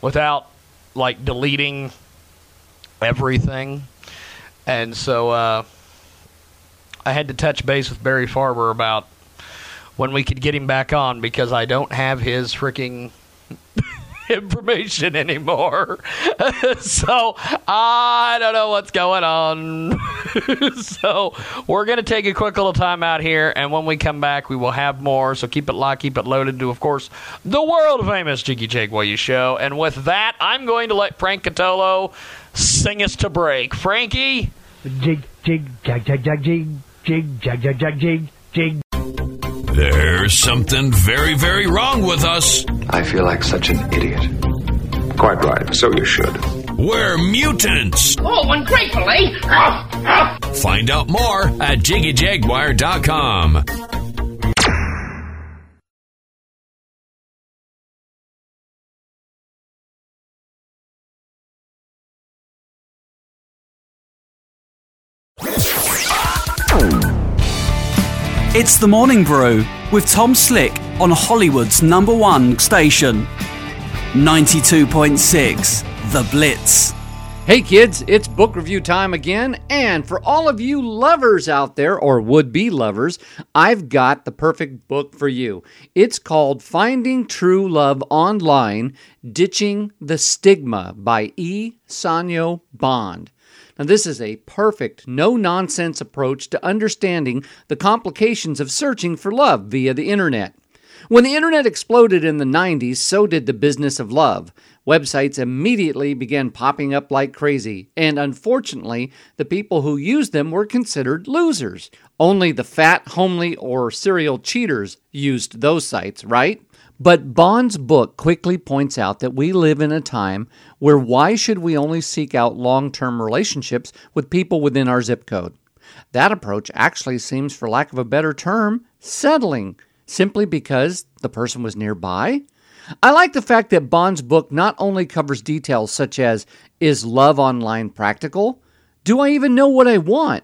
without like deleting everything. And so uh, I had to touch base with Barry Farber about when we could get him back on because I don't have his freaking information anymore. [laughs] so I don't know what's going on. [laughs] so we're going to take a quick little time out here, and when we come back, we will have more. So keep it locked, keep it loaded to, of course, the world famous Jiggy Jaguar show. And with that, I'm going to let Frank Catolo sing us to break. Frankie. Jig, jig, jag, jag, jag, jig, jig, jag, jag, jag, jig, jig. There's something very, very wrong with us. I feel like such an idiot. Quite right, so you should. We're mutants. Oh, ungrateful, eh? Find out more at jiggyjaguar.com. It's the Morning Brew with Tom Slick on Hollywood's number one station. 92.6 The Blitz. Hey kids, it's book review time again, and for all of you lovers out there, or would be lovers, I've got the perfect book for you. It's called Finding True Love Online Ditching the Stigma by E. Sanyo Bond. Now, this is a perfect, no nonsense approach to understanding the complications of searching for love via the internet. When the internet exploded in the 90s, so did the business of love. Websites immediately began popping up like crazy, and unfortunately, the people who used them were considered losers. Only the fat, homely, or serial cheaters used those sites, right? But Bond's book quickly points out that we live in a time where why should we only seek out long term relationships with people within our zip code? That approach actually seems, for lack of a better term, settling simply because the person was nearby? I like the fact that Bond's book not only covers details such as is love online practical? Do I even know what I want?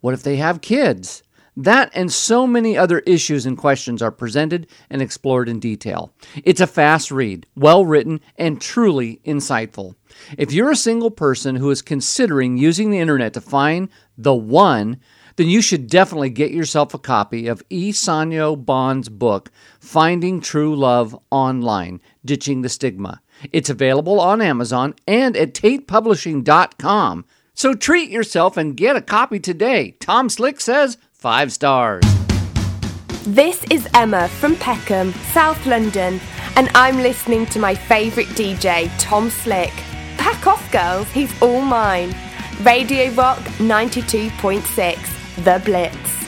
What if they have kids? That and so many other issues and questions are presented and explored in detail. It's a fast read, well written, and truly insightful. If you're a single person who is considering using the internet to find the one, then you should definitely get yourself a copy of E. Sanyo Bond's book, Finding True Love Online Ditching the Stigma. It's available on Amazon and at TatePublishing.com. So treat yourself and get a copy today. Tom Slick says five stars. This is Emma from Peckham, South London, and I'm listening to my favourite DJ, Tom Slick. Pack off, girls, he's all mine. Radio Rock 92.6. The Blitz.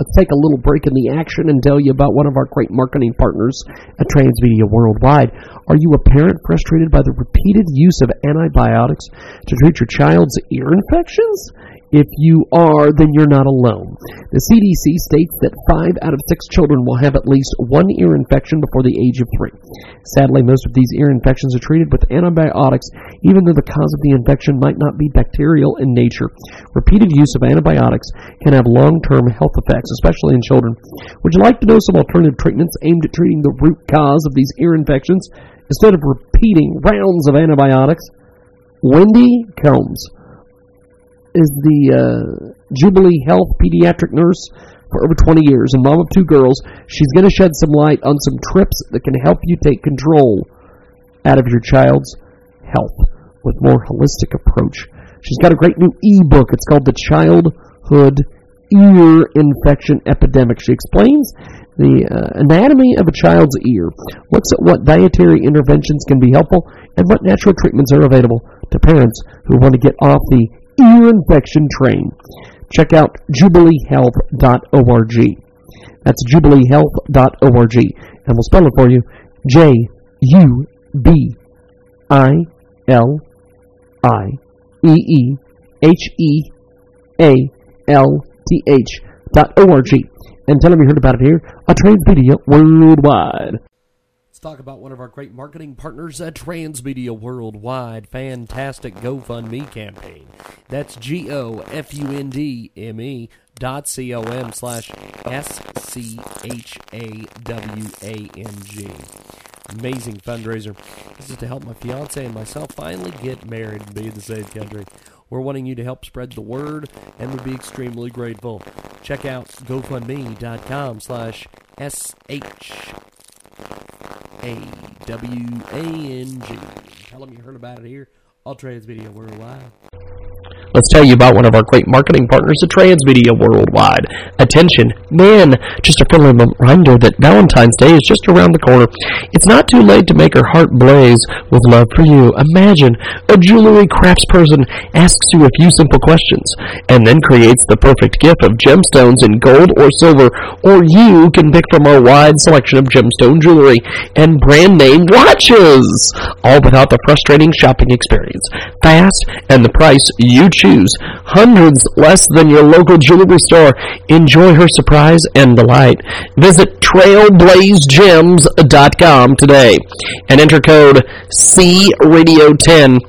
Let's take a little break in the action and tell you about one of our great marketing partners at Transmedia Worldwide. Are you a parent frustrated by the repeated use of antibiotics to treat your child's ear infections? If you are, then you're not alone. The CDC states that five out of six children will have at least one ear infection before the age of three. Sadly, most of these ear infections are treated with antibiotics, even though the cause of the infection might not be bacterial in nature. Repeated use of antibiotics can have long term health effects, especially in children. Would you like to know some alternative treatments aimed at treating the root cause of these ear infections instead of repeating rounds of antibiotics? Wendy Combs is the uh, Jubilee Health pediatric nurse for over 20 years and mom of two girls. She's going to shed some light on some trips that can help you take control out of your child's health with more holistic approach. She's got a great new e-book. It's called The Childhood Ear Infection Epidemic. She explains the uh, anatomy of a child's ear, looks at what dietary interventions can be helpful, and what natural treatments are available to parents who want to get off the ear infection train. Check out jubileehealth.org. That's jubileehealth.org. And we'll spell it for you J U B I L I E E H E A L T H dot O-R-G. And tell them you heard about it here on Transmedia Worldwide. Talk about one of our great marketing partners at Transmedia Worldwide. Fantastic GoFundMe campaign. That's G O F U N D M E dot C O M slash S C H A W A N G. Amazing fundraiser. This is to help my fiance and myself finally get married and be in the same country. We're wanting you to help spread the word and would be extremely grateful. Check out GoFundMe.com slash S-H A W A N G. Tell them you heard about it here on Transmedia Worldwide. Let's tell you about one of our great marketing partners at Transmedia Worldwide. Attention, man, just a friendly reminder that Valentine's Day is just around the corner. It's not too late to make her heart blaze with love for you. Imagine a jewelry craftsperson asks you a few simple questions and then creates the perfect gift of gemstones in gold or silver, or you can pick from our wide selection of gemstone jewelry and brand name watches, all without the frustrating shopping experience. Fast and the price you choose. Hundreds less than your local jewelry store. Enjoy her surprise and delight. Visit trailblazegems.com today and enter code CRadio10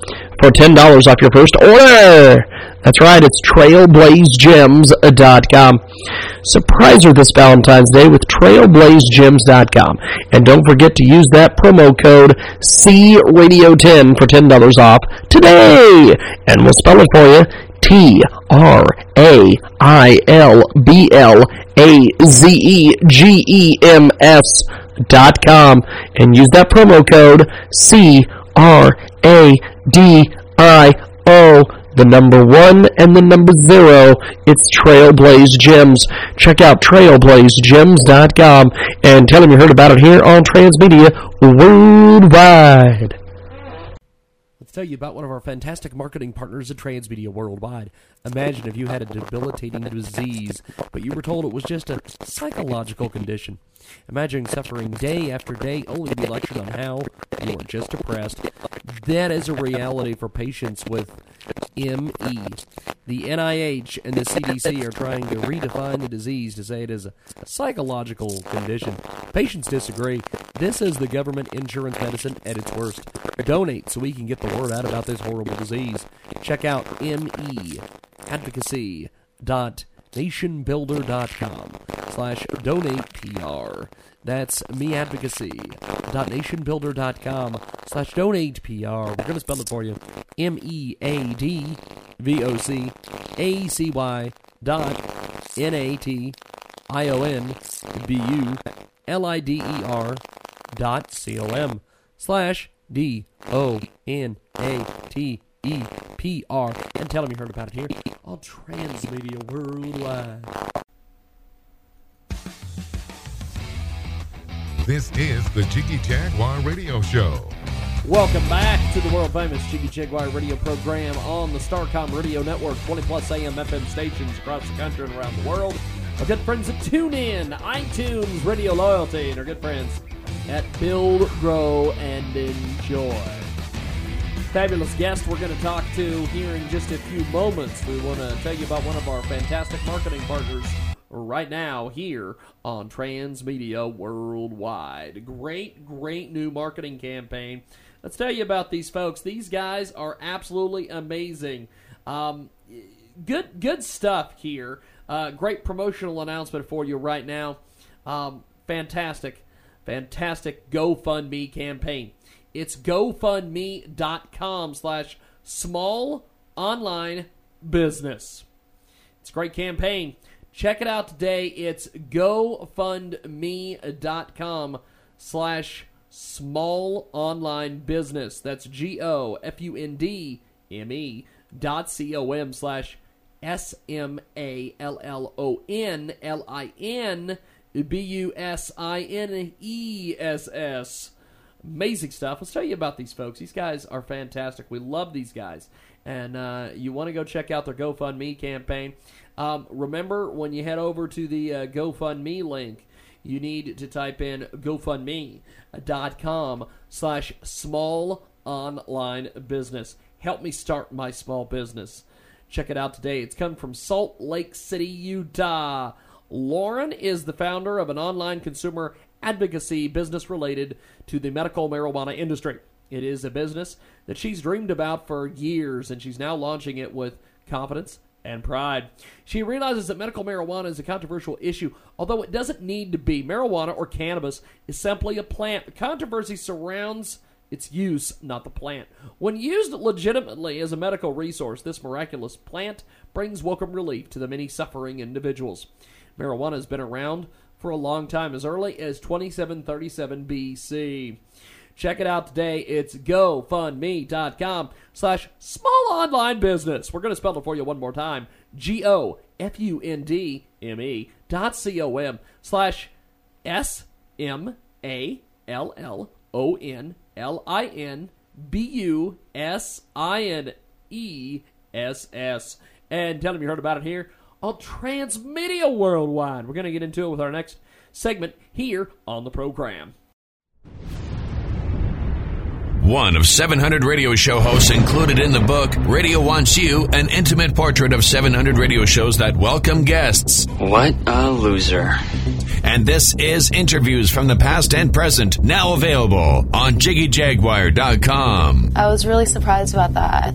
for $10 off your first order. That's right, it's trailblazegems.com. Surprise her this Valentine's Day with trailblazegems.com. And don't forget to use that promo code CRadio10 for $10 off today. And we'll spell it for you. T R A I L B L A Z E G E M S dot com and use that promo code C R A D I O the number one and the number zero. It's Trailblaze Gems. Check out trailblazegems.com and tell them you heard about it here on Transmedia Worldwide. Tell you about one of our fantastic marketing partners at Transmedia Worldwide. Imagine if you had a debilitating disease, but you were told it was just a psychological condition. Imagine suffering day after day only to be lectured on how you are just depressed. That is a reality for patients with ME. The NIH and the CDC are trying to redefine the disease to say it is a psychological condition. Patients disagree. This is the government insurance medicine at its worst. Donate so we can get the word out about this horrible disease. Check out ME advocacy dot nationbuilder.com slash donate PR. That's meadvocacy.nationbuilder.com slash donate PR. We're going to spell it for you. M-E-A-D-V-O-C-A-C-Y dot N-A-T-I-O-N-B-U-L-I-D-E-R dot C-O-M slash D-O-N-A-T E P R and tell them you heard about it here on Transmedia Worldwide. This is the Jiggy Jaguar Radio Show. Welcome back to the world famous Jiggy Jaguar radio program on the Starcom Radio Network, 20 plus AM FM stations across the country and around the world. Our good friends at TuneIn, iTunes, Radio Loyalty, and our good friends at Build, Grow, and Enjoy fabulous guest we're going to talk to here in just a few moments. We want to tell you about one of our fantastic marketing partners right now here on Transmedia Worldwide. Great, great new marketing campaign. Let's tell you about these folks. These guys are absolutely amazing. Um, good, good stuff here. Uh, great promotional announcement for you right now. Um, fantastic, fantastic GoFundMe campaign. It's gofundme.com slash small online business. It's a great campaign. Check it out today. It's gofundme.com slash small online business. That's G O F U N D M E dot C O M slash S M A L L O N L I N B U S I N E S S amazing stuff. Let's tell you about these folks. These guys are fantastic. We love these guys. And uh, you want to go check out their GoFundMe campaign. Um, remember, when you head over to the uh, GoFundMe link, you need to type in GoFundMe.com slash small online business. Help me start my small business. Check it out today. It's come from Salt Lake City, Utah. Lauren is the founder of an online consumer advocacy business related to the medical marijuana industry. It is a business that she's dreamed about for years, and she's now launching it with confidence and pride. She realizes that medical marijuana is a controversial issue, although it doesn't need to be. Marijuana or cannabis is simply a plant. The controversy surrounds its use, not the plant. When used legitimately as a medical resource, this miraculous plant brings welcome relief to the many suffering individuals. Marijuana has been around for a long time, as early as 2737 BC. Check it out today. It's gofundme.com slash small online business. We're going to spell it for you one more time. G O F U N D M E dot C O M slash S M A L L O N L I N B U S I N E S S. And tell them you heard about it here on Transmedia Worldwide. We're going to get into it with our next segment here on the program. One of 700 radio show hosts included in the book Radio Wants You, an intimate portrait of 700 radio shows that welcome guests. What a loser. And this is interviews from the past and present, now available on JiggyJaguar.com. I was really surprised about that.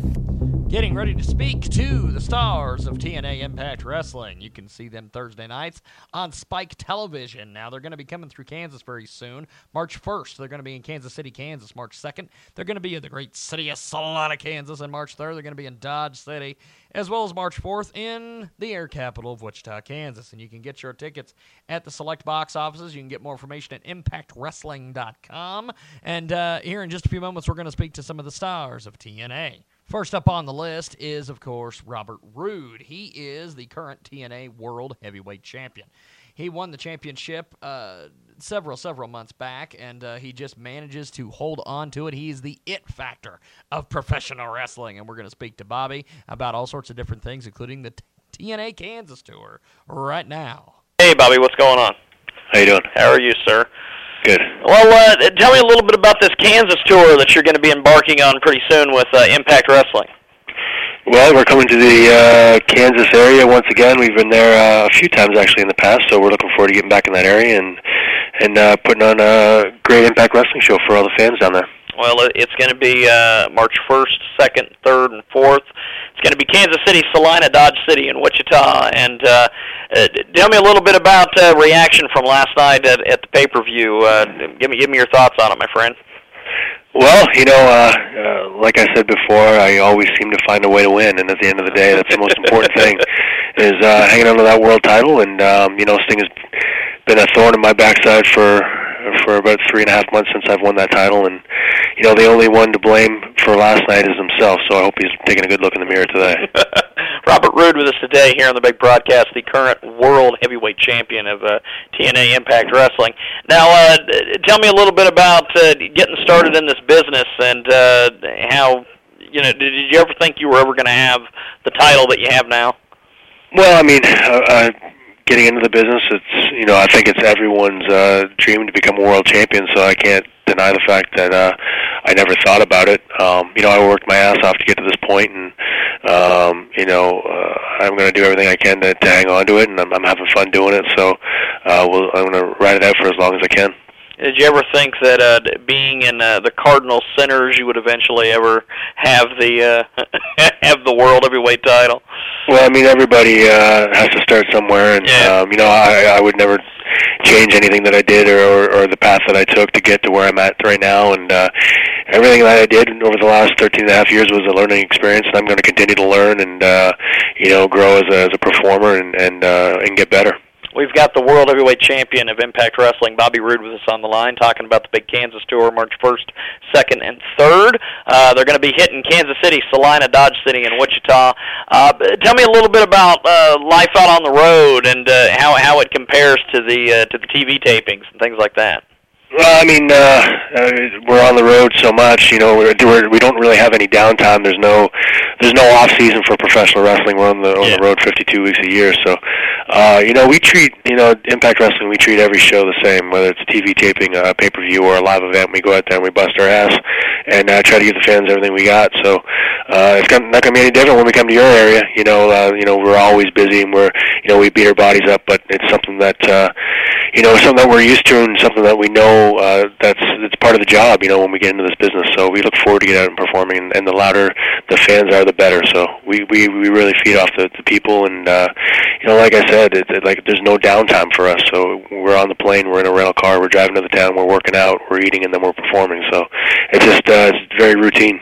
Getting ready to speak to the stars of TNA Impact Wrestling. You can see them Thursday nights on Spike Television. Now, they're going to be coming through Kansas very soon. March 1st, they're going to be in Kansas City, Kansas. March 2nd, they're going to be in the great city of Salina, Kansas. And March 3rd, they're going to be in Dodge City, as well as March 4th in the air capital of Wichita, Kansas. And you can get your tickets at the select box offices. You can get more information at impactwrestling.com. And uh, here in just a few moments, we're going to speak to some of the stars of TNA. First up on the list is, of course, Robert Roode. He is the current TNA World Heavyweight Champion. He won the championship uh, several, several months back, and uh, he just manages to hold on to it. He's the it factor of professional wrestling, and we're going to speak to Bobby about all sorts of different things, including the TNA Kansas tour right now. Hey, Bobby, what's going on? How you doing? How are you, sir? Good. Well, uh, tell me a little bit about this Kansas tour that you're going to be embarking on pretty soon with uh, Impact Wrestling. Well, we're coming to the uh, Kansas area once again. We've been there uh, a few times actually in the past, so we're looking forward to getting back in that area and and uh, putting on a great Impact Wrestling show for all the fans down there. Well, it's going to be uh, March 1st, 2nd, 3rd, and 4th. It's going to be Kansas City, Salina, Dodge City, and Wichita. And uh, uh, tell me a little bit about uh, reaction from last night at, at the pay-per-view. Uh, give me give me your thoughts on it, my friend. Well, you know, uh, uh, like I said before, I always seem to find a way to win, and at the end of the day, that's the most important [laughs] thing is uh, hanging on to that world title. And um, you know, Sting has been a thorn in my backside for for about three and a half months since I've won that title, and you know, the only one to blame for last night is himself. So I hope he's taking a good look in the mirror today. [laughs] [laughs] Robert Roode with us today here on the big broadcast, the current world heavyweight champion of uh, TNA Impact Wrestling. Now, uh, tell me a little bit about uh, getting started in this business and uh, how you know. Did you ever think you were ever going to have the title that you have now? Well, I mean, uh, uh, getting into the business, it's you know, I think it's everyone's uh, dream to become a world champion. So I can't deny the fact that uh, I never thought about it. Um, you know, I worked my ass off to get to this point, and um, you know, uh, I'm going to do everything I can to, to hang on to it, and I'm, I'm having fun doing it. So uh, we'll, I'm going to ride it out for as long as I can. Did you ever think that uh, being in uh, the Cardinal Centers, you would eventually ever have the uh, [laughs] have the world heavyweight title? Well, I mean, everybody uh, has to start somewhere, and Yeah. um, you know, I, I would never change anything that I did or, or, or the path that I took to get to where I'm at right now. And uh, everything that I did over the last 13 and a half years was a learning experience, and I'm going to continue to learn and uh, you know grow as a, as a performer and and uh, and get better. We've got the world heavyweight champion of Impact Wrestling, Bobby Roode, with us on the line, talking about the big Kansas tour, March 1st, 2nd, and 3rd. Uh, they're going to be hitting Kansas City, Salina, Dodge City, and Wichita. Uh, tell me a little bit about uh, life out on the road and uh, how how it compares to the uh, to the TV tapings and things like that. Well, I mean, uh, uh, we're on the road so much. You know, we're, we're we don't really have any downtime. There's no there's no off season for professional wrestling. We're on the on the road 52 weeks a year. So, uh, you know, we treat you know Impact Wrestling. We treat every show the same, whether it's TV taping, a pay per view, or a live event. We go out there and we bust our ass and uh, try to give the fans everything we got. So, uh, it's not going to be any different when we come to your area. You know, uh, you know, we're always busy and we're you know we beat our bodies up, but it's something that uh, you know something that we're used to and something that we know uh, that's it's part of the job. You know, when we get into this business, so we look forward to get out and performing. And, and the louder the fans are, the better. So we we we really feed off the, the people, and uh, you know, like I said, it, it, like there's no downtime for us. So we're on the plane, we're in a rental car, we're driving to the town, we're working out, we're eating, and then we're performing. So it's just uh, it's very routine.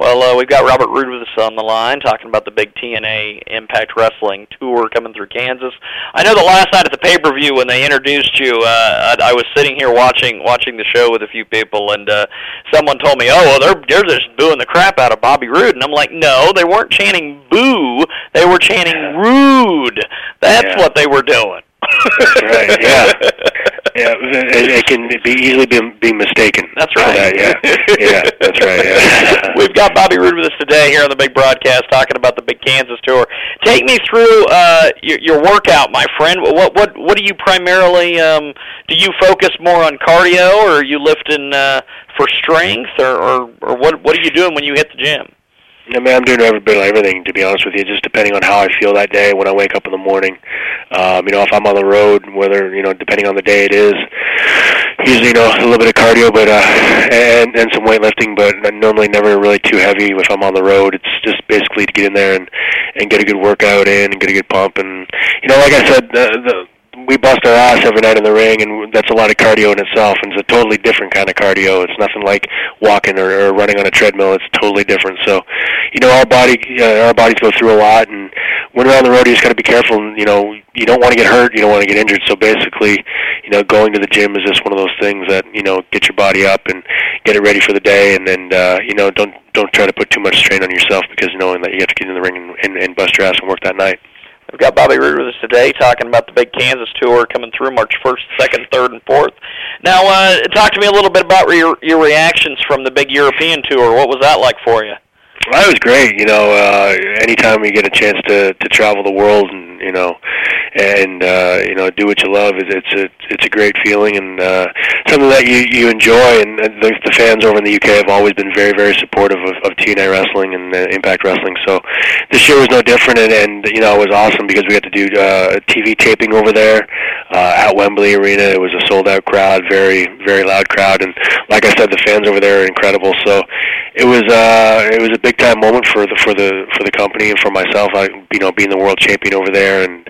Well, uh, we've got Robert us on the line talking about the big TNA Impact Wrestling tour coming through Kansas. I know the last night at the pay-per-view when they introduced you, uh, I, I was sitting here watching watching the show with a few people, and uh, someone told me, "Oh, well, they're they're just booing the crap out of Bobby Roode," and I'm like, "No, they weren't chanting boo, they were chanting rude. That's Yeah. what they were doing." That's right. Yeah. [laughs] Yeah, it, it can be easily be, be mistaken. That's right. that, yeah, yeah, that's right. Yeah. [laughs] We've got Bobby Roode with us today here on the big broadcast, talking about the big Kansas tour. Take me through uh, your, your workout, my friend. What what what do you primarily um, do? You focus more on cardio, or are you lifting uh, for strength, or, or or what what are you doing when you hit the gym? I mean, I'm doing every bit of everything to be honest with you, just depending on how I feel that day when I wake up in the morning. Um, you know, if I'm on the road, whether you know, depending on the day it is, usually you know a little bit of cardio, but uh, and and some weightlifting, but normally never really too heavy. If I'm on the road, it's just basically to get in there and and get a good workout in and get a good pump. And you know, like I said, the, the we bust our ass every night in the ring, and that's a lot of cardio in itself. And it's a totally different kind of cardio. It's nothing like walking or, or running on a treadmill. It's totally different. So, you know, our body, uh, our bodies go through a lot, and when you're on the road, you just got to be careful. You know, you don't want to get hurt, you don't want to get injured. So basically, you know, going to the gym is just one of those things that you know get your body up and get it ready for the day, and then uh, you know don't don't try to put too much strain on yourself because knowing that you have to get in the ring and, and, and bust your ass and work that night. We've got Bobby Roode with us today talking about the big Kansas tour coming through March 1st, 2nd, 3rd, and 4th. Now, uh, talk to me a little bit about your, your reactions from the big European tour. What was that like for you? That was great. You know, uh, anytime we get a chance to to travel the world and you know, and uh, you know, do what you love, it's it's a it's a great feeling and uh, something that you you enjoy. And, and the, the fans over in the UK have always been very very supportive of, of TNA wrestling and uh, Impact Wrestling. So this year was no different, and, and you know, it was awesome because we got to do uh, TV taping over there uh, at Wembley Arena. It was a sold out crowd, very very loud crowd, and like I said, the fans over there are incredible. So it was uh, it was a big time moment for the for the for the company and for myself. I you know being the world champion over there and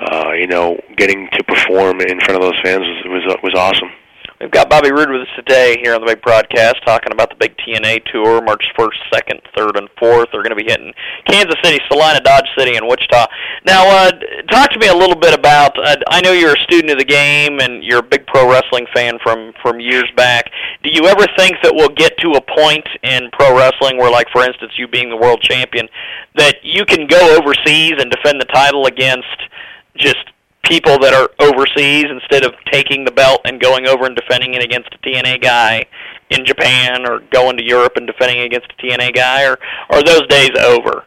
uh, you know getting to perform in front of those fans was was was awesome. We've got Bobby Roode with us today here on the big broadcast talking about the big TNA tour, March 1st, 2nd, 3rd, and 4th. They're going to be hitting Kansas City, Salina, Dodge City, and Wichita. Now, uh, talk to me a little bit about, uh, I know you're a student of the game and you're a big pro wrestling fan from, from years back. Do you ever think that we'll get to a point in pro wrestling where, like, for instance, you being the world champion, that you can go overseas and defend the title against just people that are overseas instead of taking the belt and going over and defending it against a TNA guy in Japan or going to Europe and defending against a TNA guy, or are those days over?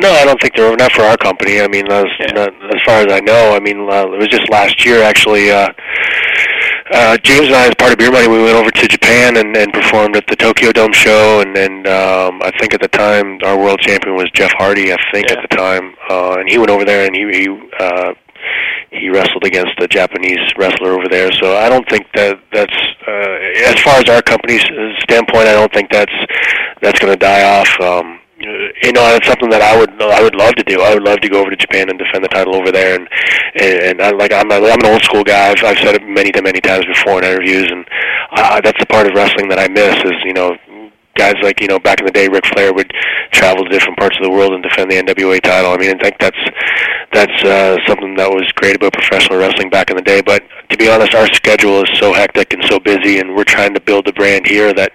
No, I don't think they're over. Not for our company. I mean, as, not, as far as I know, I mean, uh, it was just last year actually. Uh, uh, James and I, as part of Beer Money, we went over to Japan and, and performed at the Tokyo Dome show, and, and um, I think at the time our world champion was Jeff Hardy. I think Yeah. at the time, uh, and he went over there and he he uh, he wrestled against a Japanese wrestler over there. So I don't think that that's uh, as far as our company's standpoint. I don't think that's that's going to die off. Um, you know, it's something that I would I would love to do. I would love to go over to Japan and defend the title over there. And and, I, like I'm a, I'm an old school guy. I've, I've said it many many times before in interviews, and I, that's the part of wrestling that I miss. Is you know guys like you know back in the day, Ric Flair would travel to different parts of the world and defend the NWA title. I mean, I think that's that's uh, something that was great about professional wrestling back in the day. But to be honest, our schedule is so hectic and so busy, and we're trying to build a brand here that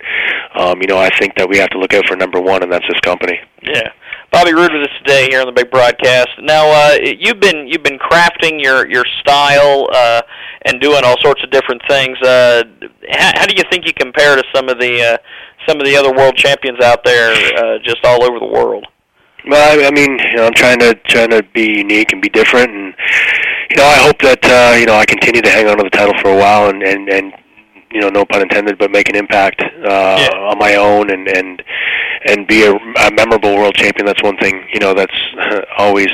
um, you know I think that we have to look out for number one, and that's this company. Yeah. Bobby Roode with us today here on the big broadcast. Now, uh, you've been you've been crafting your your style uh, and doing all sorts of different things. Uh, how, how do you think you compare to some of the uh, some of the other world champions out there, uh, just all over the world? Well, I, I mean, you know, I'm trying to trying to be unique and be different, and you know, I hope that uh, you know I continue to hang on to the title for a while, and and and you know, no pun intended, but make an impact uh, on my own, and and and be a, a memorable world champion. That's one thing, you know, that's uh, always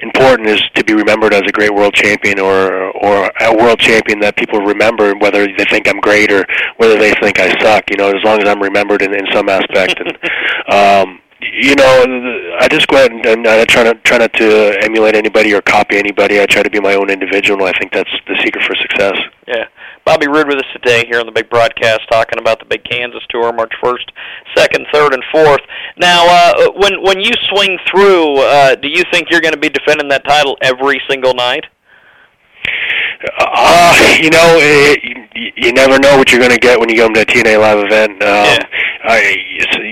important is to be remembered as a great world champion or or a world champion that people remember, whether they think I'm great or whether they think I suck. You know, as long as I'm remembered in, in some aspect, and [laughs] um, you know, I just go ahead and, and I try not try not to emulate anybody or copy anybody. I try to be my own individual, and I think that's the secret for success. Yeah. Bobby Roode with us today here on the big broadcast talking about the big Kansas tour, March 1st, 2nd, 3rd, and 4th. Now, uh, when when you swing through, uh, do you think you're going to be defending that title every single night? Uh, you know, it, you, you never know what you're going to get when you go to a TNA live event. Um, I,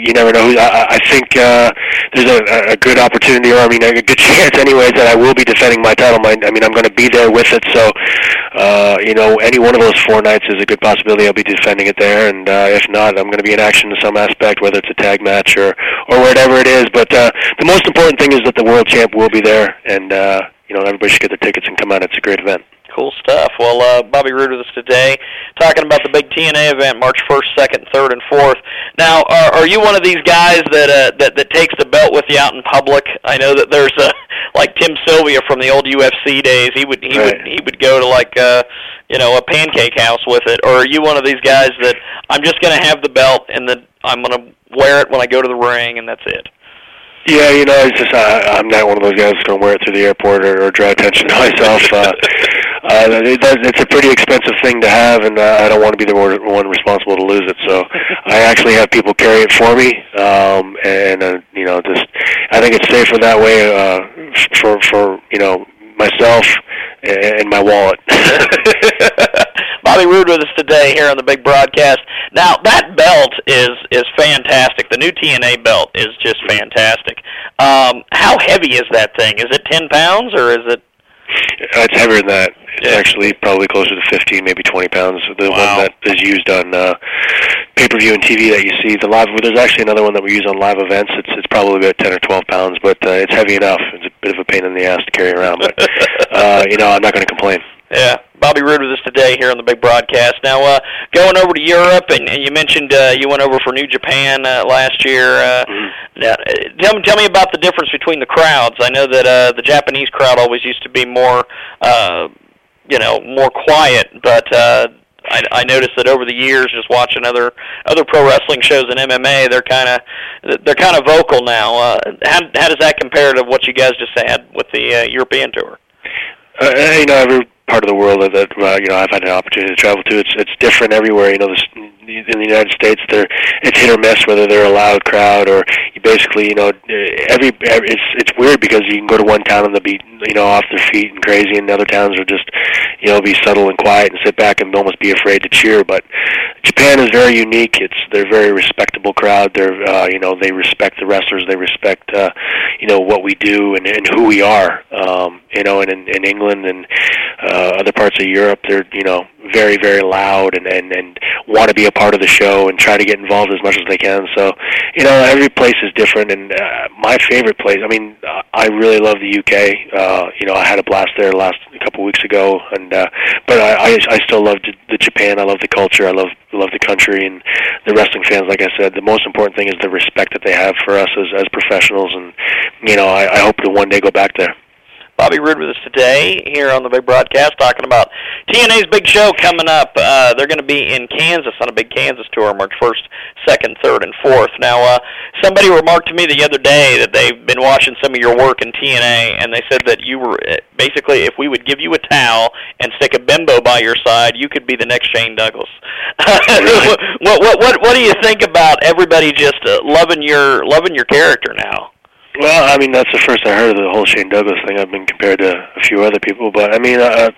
you never know. I, I think uh, there's a, a good opportunity, or I mean, a good [laughs] chance, anyways, that I will be defending my title. My, I mean, I'm going to be there with it, so uh, you know, any one of those four nights is a good possibility I'll be defending it there. And uh, if not, I'm going to be in action in some aspect, whether it's a tag match or or whatever it is. But uh, the most important thing is that the world champ will be there, and uh, you know, everybody should get their tickets and come out. It's a great event. Cool stuff. Well, uh, Bobby Roode with us today, talking about the big TNA event, March 1st, 2nd, 3rd, and 4th. Now, are, are you one of these guys that, uh, that that takes the belt with you out in public? I know that there's uh, [laughs] like Tim Sylvia from the old UFC days. He would he Right. would he would go to like uh, you know a pancake house with it. Or are you one of these guys that I'm just going to have the belt and then I'm going to wear it when I go to the ring and that's it? Yeah, you know, it's just I, I'm not one of those guys that's going to wear it through the airport or, or draw attention to [laughs] myself. Uh, uh, it does, it's a pretty expensive thing to have, and uh, I don't want to be the one one responsible to lose it. So I actually have people carry it for me, um, and uh, you know, just I think it's safer that way uh, for for you know myself and, my wallet. [laughs] Bobby Roode with us today here on the big broadcast. Now that belt is is fantastic. The new TNA belt is just fantastic. Um, how heavy is that thing? Is it ten pounds or is it? Uh, it's heavier than that. It's actually probably closer to 15, maybe 20 pounds. The one that is used on uh, pay-per-view and TV that you see. The live. There's actually another one that we use on live events. It's it's probably about 10 or 12 pounds, but uh, it's heavy enough. It's a bit of a pain in the ass to carry around, but [laughs] uh, you know I'm not going to complain. Yeah, Bobby Roode with us today here on the big broadcast. Now, uh, going over to Europe, and, and you mentioned uh, you went over for New Japan uh, last year. Uh, now, uh, tell me, tell me about the difference between the crowds. I know that uh, the Japanese crowd always used to be more, uh, you know, more quiet, but uh, I, I noticed that over the years, just watching other other pro wrestling shows in MMA, they're kind of they're kind of vocal now. Uh, how how does that compare to what you guys just had with the uh, European tour? Uh, you know, every part of the world that, uh, you know I've had an opportunity to travel to, it's it's different everywhere. You know, this, in the United States, they're it's hit or miss whether they're a loud crowd or basically, you know, every, every it's it's weird because you can go to one town and they'll be you know off their feet and crazy, and other towns are just you know be subtle and quiet and sit back and almost be afraid to cheer. But Japan is very unique. It's they're a very respectable crowd. They're uh, you know they respect the wrestlers. They respect uh, you know what we do and, and who we are. Um, you know, and in, in England and uh, other parts of Europe, they're you know very very loud and and and want to be a part of the show and try to get involved as much as they can. So you know every place is different. And uh, my favorite place, I mean, uh, I really love the UK. Uh, you know, I had a blast there last a couple weeks ago, and uh, but I, I I still love the, the Japan. I love the culture. I love love the country and the wrestling fans. Like I said, the most important thing is the respect that they have for us as as professionals. And you know, I, I hope to one day go back there. Bobby Roode with us today here on the big broadcast talking about TNA's big show coming up. Uh, they're going to be in Kansas on a big Kansas tour March 1st, 2nd, 3rd, and 4th. Now, uh, somebody remarked to me the other day that they've been watching some of your work in TNA, and they said that you were uh, basically, if we would give you a towel and stick a bimbo by your side, you could be the next Shane Douglas. [laughs] what, what, what, what do you think about everybody just uh, loving your loving your character now? Well, I mean, that's the first I heard of the whole Shane Douglas thing. I've been compared to a few other people, but I mean, uh,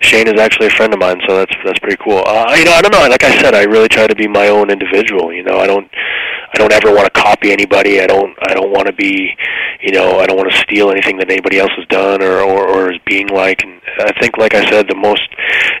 Shane is actually a friend of mine, so that's that's pretty cool. Uh, you know, I don't know. Like I said, I really try to be my own individual. You know, I don't, I don't ever want to copy anybody. I don't, I don't want to be, you know, I don't want to steal anything that anybody else has done or, or or is being like. And I think, like I said, the most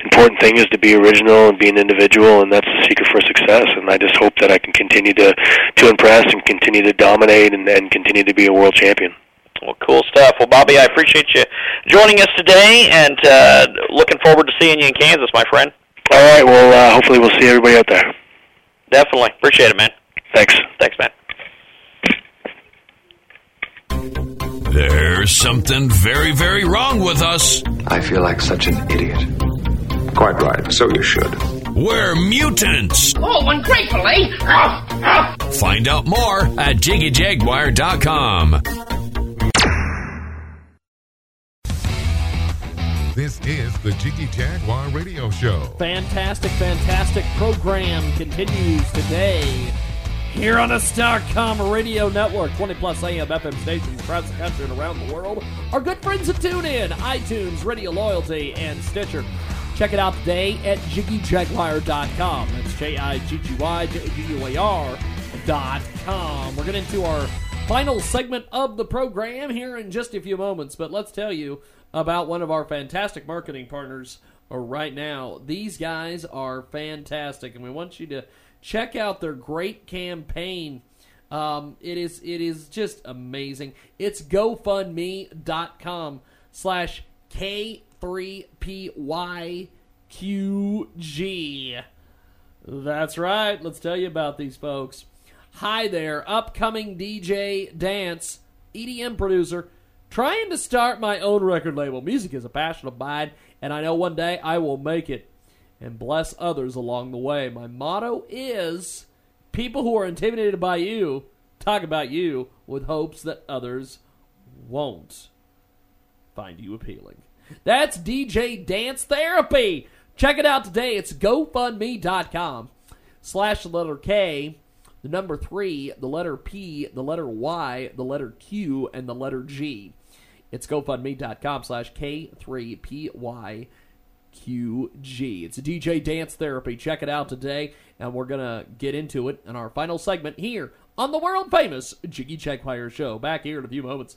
important thing is to be original and be an individual, and that's the secret for success. And I just hope that I can continue to to impress and continue to dominate and, and continue to be a world champion. Well, cool stuff. Well, Bobby, I appreciate you joining us today, and uh, looking forward to seeing you in Kansas, my friend. All right. Well, uh, hopefully we'll see everybody out there. Definitely appreciate it, man. Thanks. Thanks, man. There's something very, very wrong with us. I feel like such an idiot. Quite right, so you should. We're mutants. Oh, ungratefully. Find out more at JiggyJaguar.com. This is the Jiggy Jaguar Radio Show. Fantastic, fantastic program continues today here on the Starcom Radio Network. 20 plus AM FM stations across the country and around the world. Our good friends at TuneIn, iTunes, Radio Loyalty, and Stitcher. Check it out today at JiggyJaguar.com. That's J I G G Y J G U A R dot com. We're getting into our final segment of the program here in just a few moments, but let's tell you about one of our fantastic marketing partners right now. These guys are fantastic, and we want you to check out their great campaign. Um, it is it is just amazing. It's GoFundMe.com slash K3PYQG. That's right. Let's tell you about these folks. Hi there, upcoming DJ dance EDM producer, trying to start my own record label. Music is a passion of mine, and I know one day I will make it and bless others along the way. My motto is people who are intimidated by you talk about you with hopes that others won't find you appealing. That's DJ Dance Therapy. Check it out today. It's GoFundMe.com slash the letter K, the number three, the letter P, the letter Y, the letter Q, and the letter G. It's GoFundMe.com slash K3PY. QG. It's a DJ Dance Therapy. Check it out today, and we're going to get into it in our final segment here on the world famous Jiggy Jaguar Show. Back here in a few moments.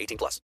18 plus.